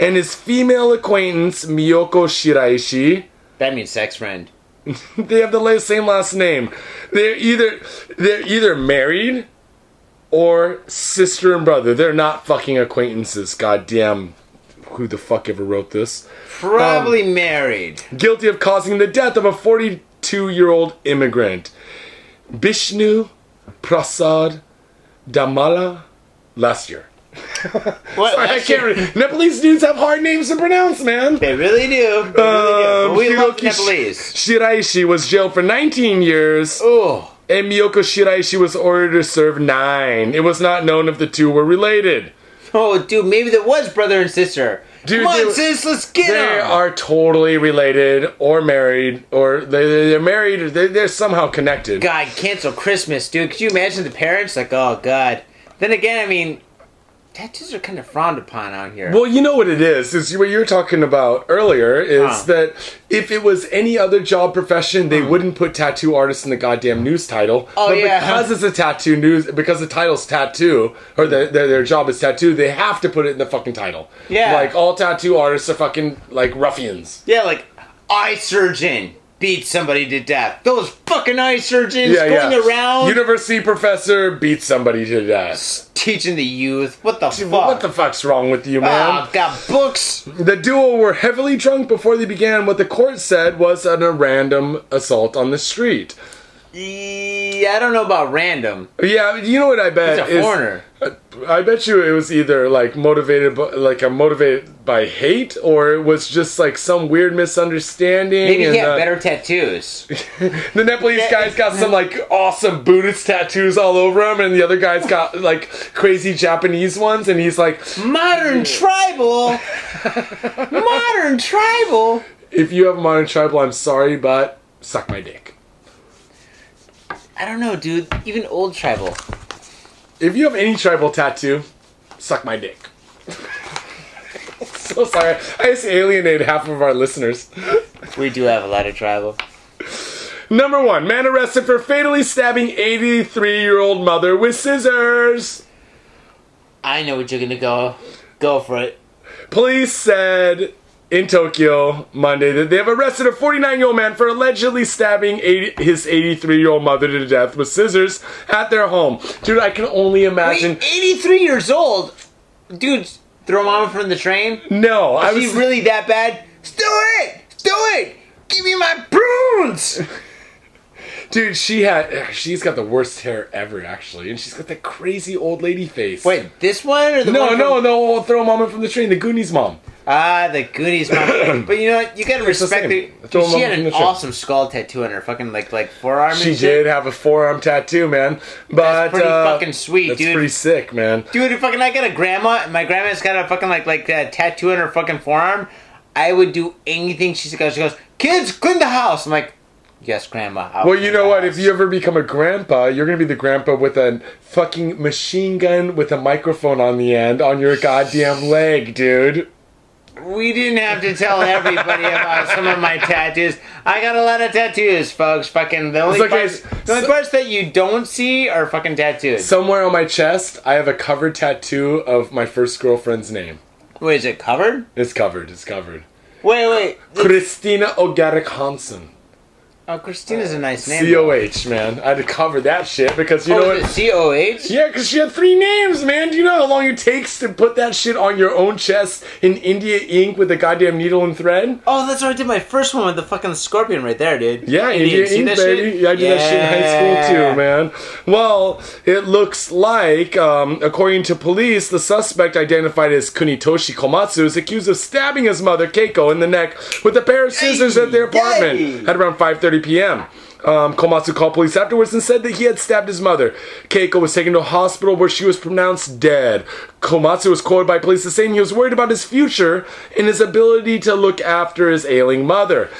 and his female acquaintance Miyoko Shiraishi. That means sex friend. They have the same last name. They're either they're either married or sister and brother. They're not fucking acquaintances. Goddamn, who the fuck ever wrote this? Probably Um, married. guilty of causing the death of a 42 year old immigrant. Bishnu Prasad Damala last year. What? I last can't read. Nepalese dudes have hard names to pronounce, man. They really do. They really do. Um, we love Hiroki Nepalese. Shiraishi was jailed for 19 years, Oh, and Miyoko Shiraishi was ordered to serve nine. It was not known if the two were related. oh, dude. Maybe there was brother and sister. Dude, Come on, sis. Let's get They them. are totally related or married, or they, they're married, they, they're somehow connected. God, cancel Christmas, dude. Could you imagine the parents? Like, oh god. Then again, I mean, tattoos are kind of frowned upon out here. Well, you know what it is. Is what you were talking about earlier. Is Huh. that if it was any other job profession, they hmm. wouldn't put tattoo artist in the goddamn news title. Oh, but yeah. because it's a tattoo news, because the title's tattoo or the, their their job is tattoo, they have to put it in the fucking title. Yeah. like all tattoo artists are fucking like ruffians. yeah, like eye surgeon beat somebody to death. Those fucking eye surgeons Yeah, going yeah. around University professor beats somebody to death. teaching the youth. What the Dude, fuck? What the fuck's wrong with you, man? Ah, got books. The duo were heavily drunk before they began what the court said was an, a random assault on the street. Yeah, I don't know about random. Yeah, you know what I bet He's a is- I bet you it was either like motivated, by, like a motivated by hate, or it was just like some weird misunderstanding. Maybe he had uh, better tattoos. The Nepalese Yeah. guy's got some like awesome Buddhist tattoos all over him, and the other guy's got like crazy Japanese ones, and he's like, Modern tribal. Modern tribal. "If you have a modern tribal, I'm sorry, but suck my dick." I don't know, dude. Even old tribal. If you have any tribal tattoo, suck my dick. so sorry. I just alienated half of our listeners. We do have a lot of tribal. Number one, man arrested for fatally stabbing 83 year old mother with scissors. I know what you're gonna go. Go for it. Police said in Tokyo Monday that they have arrested a 49 year old man for allegedly stabbing 80, his 83 year old mother to death with scissors at their home. Dude, I can only imagine. Wait, 83 years old, dude. Throw mama from the train. No, I Is was. she really that bad? Do it. Do it. Give me my prunes. Dude, she had. She's got the worst hair ever, actually. And she's got that crazy old lady face. Wait, this one or the No, one from- no, no. Throw mama from the train. The Goonies mom. Ah, the Goonies mom. but you know what? You gotta It's the respect same. the. Dude, she had an the awesome skull tattoo on her fucking like like forearm. She and shit. did have a forearm tattoo, man. But pretty uh, fucking sweet, that's dude. pretty sick, man. Dude, if fucking I got a grandma, my grandma's got a fucking like like a tattoo on her fucking forearm. I would do anything she goes. She goes, kids, clean the house. I'm like, yes, grandma. I'll Well, you know what? house." If you ever become a grandpa, you're gonna be the grandpa with a fucking machine gun with a microphone on the end on your goddamn leg, dude. we didn't have to tell everybody about some of my tattoos. I got a lot of tattoos, folks. Fucking the only parts, the only so- parts that you don't see are fucking tattoos. Somewhere on my chest, I have a covered tattoo of my first girlfriend's name. Wait, is it covered? It's covered. It's covered. Wait, wait. Christina Ogarik Hansen. Oh, Christina's a nice name. C O H, man. I had to cover that shit because you oh, know what? C O H? Yeah, because she had three names, man. Do you know how long it takes to put that shit on your own chest in India ink with a goddamn needle and thread? Oh, that's where I did my first one with the fucking scorpion right there, dude. Yeah, You India ink, baby. Yeah, I did that shit in high school too, man. Well, it looks like, um, according to police, the suspect identified as Kunitoshi Komatsu is accused of stabbing his mother Keiko in the neck with a pair of scissors Hey, at their apartment yay. at around 5:30 p.m. Um, Komatsu called police afterwards and said that he had stabbed his mother. Keiko was taken to a hospital where she was pronounced dead. Komatsu was quoted by police as saying he was worried about his future and his ability to look after his ailing mother.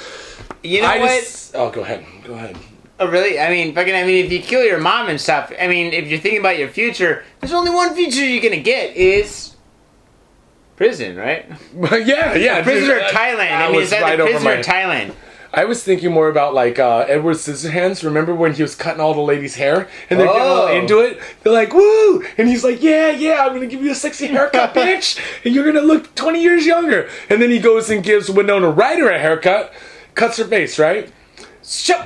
You know I what? just, oh, go ahead, go ahead. Oh, really? I mean, fucking. I mean, if you kill your mom and stuff, I mean, if you're thinking about your future, there's only one future you're gonna get is prison, right? yeah, yeah. Prison dude, or Thailand. that I mean, was is that right the over prison my- or Thailand? I was thinking more about like uh, Edward Scissorhands. Remember when he was cutting all the ladies' hair and they're getting all Oh. into it? They're like, "Woo!" and he's like, "Yeah, yeah, I'm gonna give you a sexy haircut, bitch, and you're gonna look 20 years younger." And then he goes and gives Winona Ryder a haircut, cuts her face, right? So,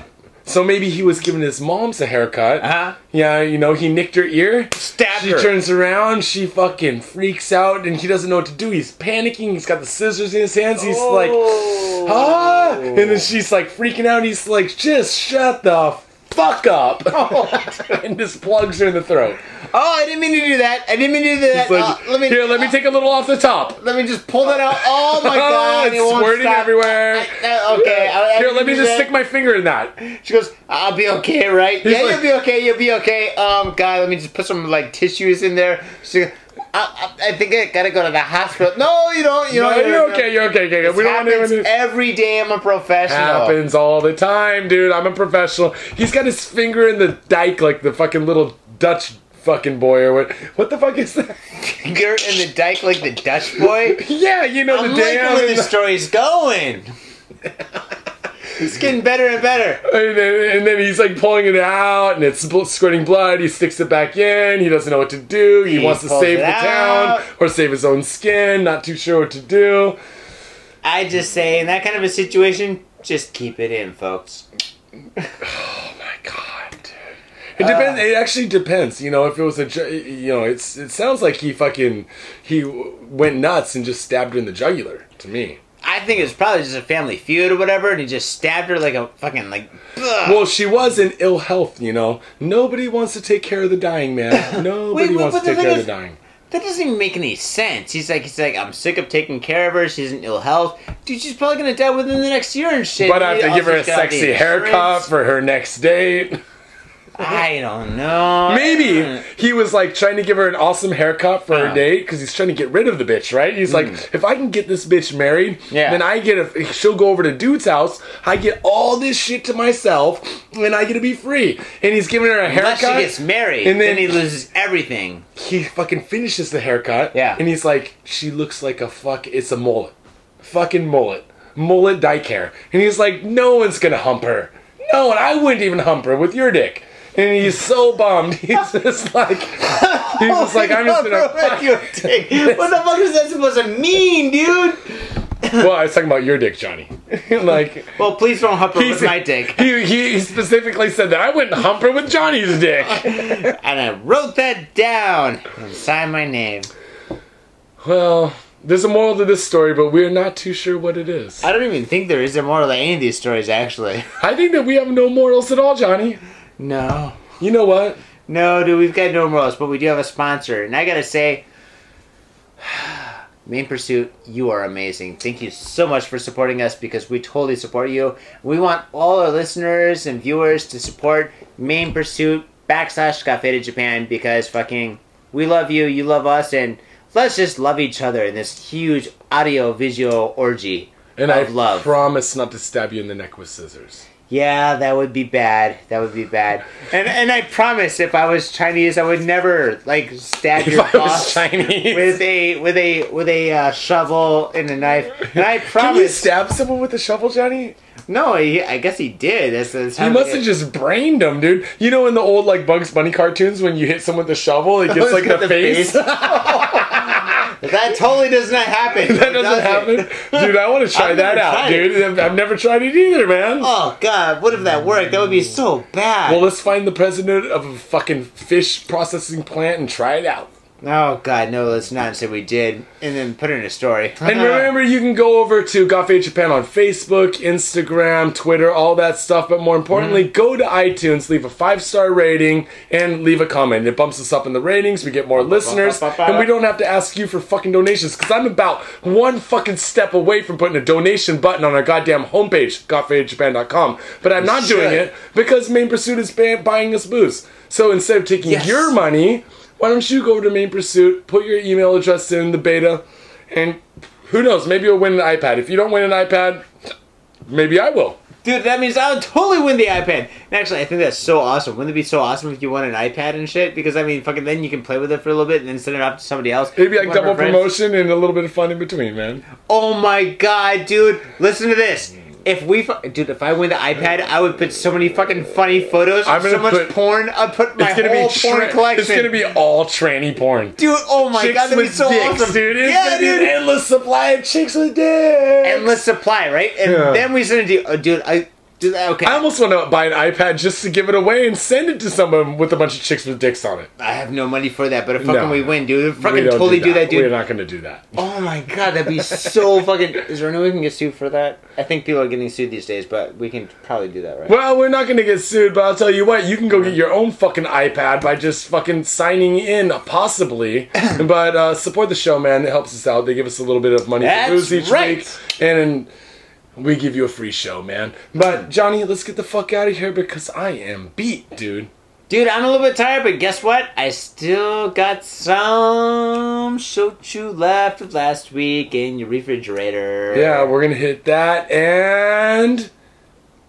So maybe he was giving his mom's a haircut. Uh-huh. Yeah, you know, he nicked her ear. Stabbed she her. turns around, she fucking freaks out, and he doesn't know what to do. He's panicking. He's got the scissors in his hands. He's like, Oh. ah! And then she's like freaking out. He's like, just shut the fuck up. and just plugs her in the throat. oh, I didn't mean to do that. I didn't mean to do that. Like, Uh, let me here, let me take a little off the top. Let me just pull that out. Oh my Oh, god! it's it squirting everywhere. I- uh, okay. I- Here, let me just that. stick my finger in that. She goes, "I'll be okay, right? yeah, like- you'll be okay. You'll be okay." Um, guy, let me just put some like tissues in there. She, I, I, I think I gotta go to the hospital. No, you don't. You No, don't. you're okay. You're okay. okay. It We don't happens every day. I'm a professional. Happens all the time, dude. I'm a professional. He's got his finger in the dike like the fucking little Dutch fucking boy or what? What the fuck is that? Finger in the dike like the Dutch boy. Yeah, you know I'm the liking dam. where the the- story's going. it's getting better and better. And then, and then he's like pulling it out, and it's squirting blood. He sticks it back in. He doesn't know what to do. He, He wants to save the out. town or save his own skin. Not too sure what to do. I just say, in that kind of a situation, just keep it in, folks. Oh my god, dude. It depends. Uh. it actually depends. You know, if it was a, you know, it's it sounds like he fucking he went nuts and just stabbed her in the jugular. To me. I think it was probably just a family feud or whatever, and he just stabbed her like a fucking like. ugh. Well, she was in ill health. You know, nobody wants to take care of the dying man. Nobody wait, wants to take care of the dying. That doesn't even make any sense. He's like, he's like, I'm sick of taking care of her. She's in ill health. Dude, she's probably gonna die within the next year and shit. But I have to give her a she's got the sexy haircut for her next date. I don't know. Maybe he was like trying to give her an awesome haircut for her Uh. date because he's trying to get rid of the bitch, right? He's like, if I can get this bitch married, Hmm. Yeah. then I get a. She'll go over to dude's house. I get all this shit to myself, and I get to be free. And he's giving her a Unless haircut. she gets married, and then, then- he loses everything. he fucking finishes the haircut. Yeah. And he's like, she looks like a fuck. It's a mullet, fucking mullet, mullet dyke hair. And he's like, no one's gonna hump her. No, and I wouldn't even hump her with your dick. And he's so bummed. He's just like, he's just like, I'm just gonna fuck you. What the fuck is that supposed to mean, dude? Well, I was talking about your dick, Johnny. like, Well, please don't hump her with my dick. He, he specifically said that I wouldn't hump her with Johnny's dick. And I wrote that down and signed my name. well, there's a moral to this story, but we're not too sure what it is. I don't even think there is a moral to any of these stories, actually. I think that we have no morals at all, Johnny. No. You know what? No, dude, we've got no morals, but we do have a sponsor. And I gotta say, Main Pursuit, you are amazing. Thank you so much for supporting us because we totally support you. We want all our listeners and viewers to support Main Pursuit backslash Got Faded Japan because fucking we love you, you love us, and let's just love each other in this huge audio visual orgy And of I love. promise not to stab you in the neck with scissors. Yeah, that would be bad. That would be bad. And and I promise, if I was Chinese, I would never like stab If your boss Chinese. with a with a with a uh, shovel and a knife. And I promise, Can you stab someone with a shovel, Johnny? no, he, I guess he did. That's, that's He must have just brained him, dude. You know, in the old like Bugs Bunny cartoons, when you hit someone with a shovel, it gets like the, the face. face. That totally does not happen. that doesn't happen, dude. I want to try that out, dude. I've never tried it either, man. Oh God! What if that worked? That would be so bad. Well, let's find the president of a fucking fish processing plant and try it out. Oh God, no! Let's not say we did, and then put it in a story. And remember, you can go over to Got Faded Japan on Facebook, Instagram, Twitter, all that stuff. But more importantly, mm-hmm. go to iTunes, leave a five star rating, and leave a comment. It bumps us up in the ratings. We get more listeners, and we don't have to ask you for fucking donations. Because I'm about one fucking step away from putting a donation button on our goddamn homepage, GotFadedJapan.com. But I'm not doing it because Main Pursuit is ba- buying us booze. So instead of taking Yes. your money, why don't you go over to Main Pursuit, put your email address in the beta, and who knows, maybe you'll win an iPad. If you don't win an iPad, maybe I will. Dude, that means I would totally win the iPad. And actually, I think that's so awesome. Wouldn't it be so awesome if you won an iPad and shit? Because I mean, fucking, then you can play with it for a little bit and then send it off to somebody else. It'd be like One of our double promotion and a little bit of fun in between, man. Oh my god, dude! Listen to this. If we, fu- dude, if I win the iPad, I would put so many fucking funny photos. I'm so gonna much put- porn. I'd put my It's gonna whole be porn tra- collection. It's gonna be all tranny porn. dude. Oh my god, that'd be so dicks, awesome, dude. It's yeah, gonna be dude. an endless supply of chicks with dicks. Endless supply, right? And Yeah. then we send it to you. Oh, dude, I, dude, okay. I almost want to buy an iPad just to give it away and send it to someone with a bunch of chicks with dicks on it. I have no money for that, but if fucking No. we win, dude, We fucking don't totally do that, dude. We're not gonna do that. Oh my god, that'd be so fucking. Is there any way we can get sued for that? I think people are getting sued these days, but we can probably do that, right? Well, we're not gonna get sued, but I'll tell you what, you can go get your own fucking iPad by just fucking signing in, possibly. but uh, support the show, man. It helps us out. They give us a little bit of money That's for booze each right. week, and we give you a free show, man. But Johnny, let's get the fuck out of here because I am beat, dude. Dude, I'm a little bit tired, but guess what? I still got some shochu left of last week in your refrigerator. Yeah, we're gonna hit that and.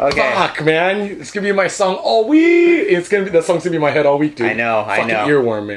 Okay. Fuck, man. It's gonna be my song all week. It's gonna be that song's gonna be in my head all week, dude. I know. I Fucking know. Earworm, man.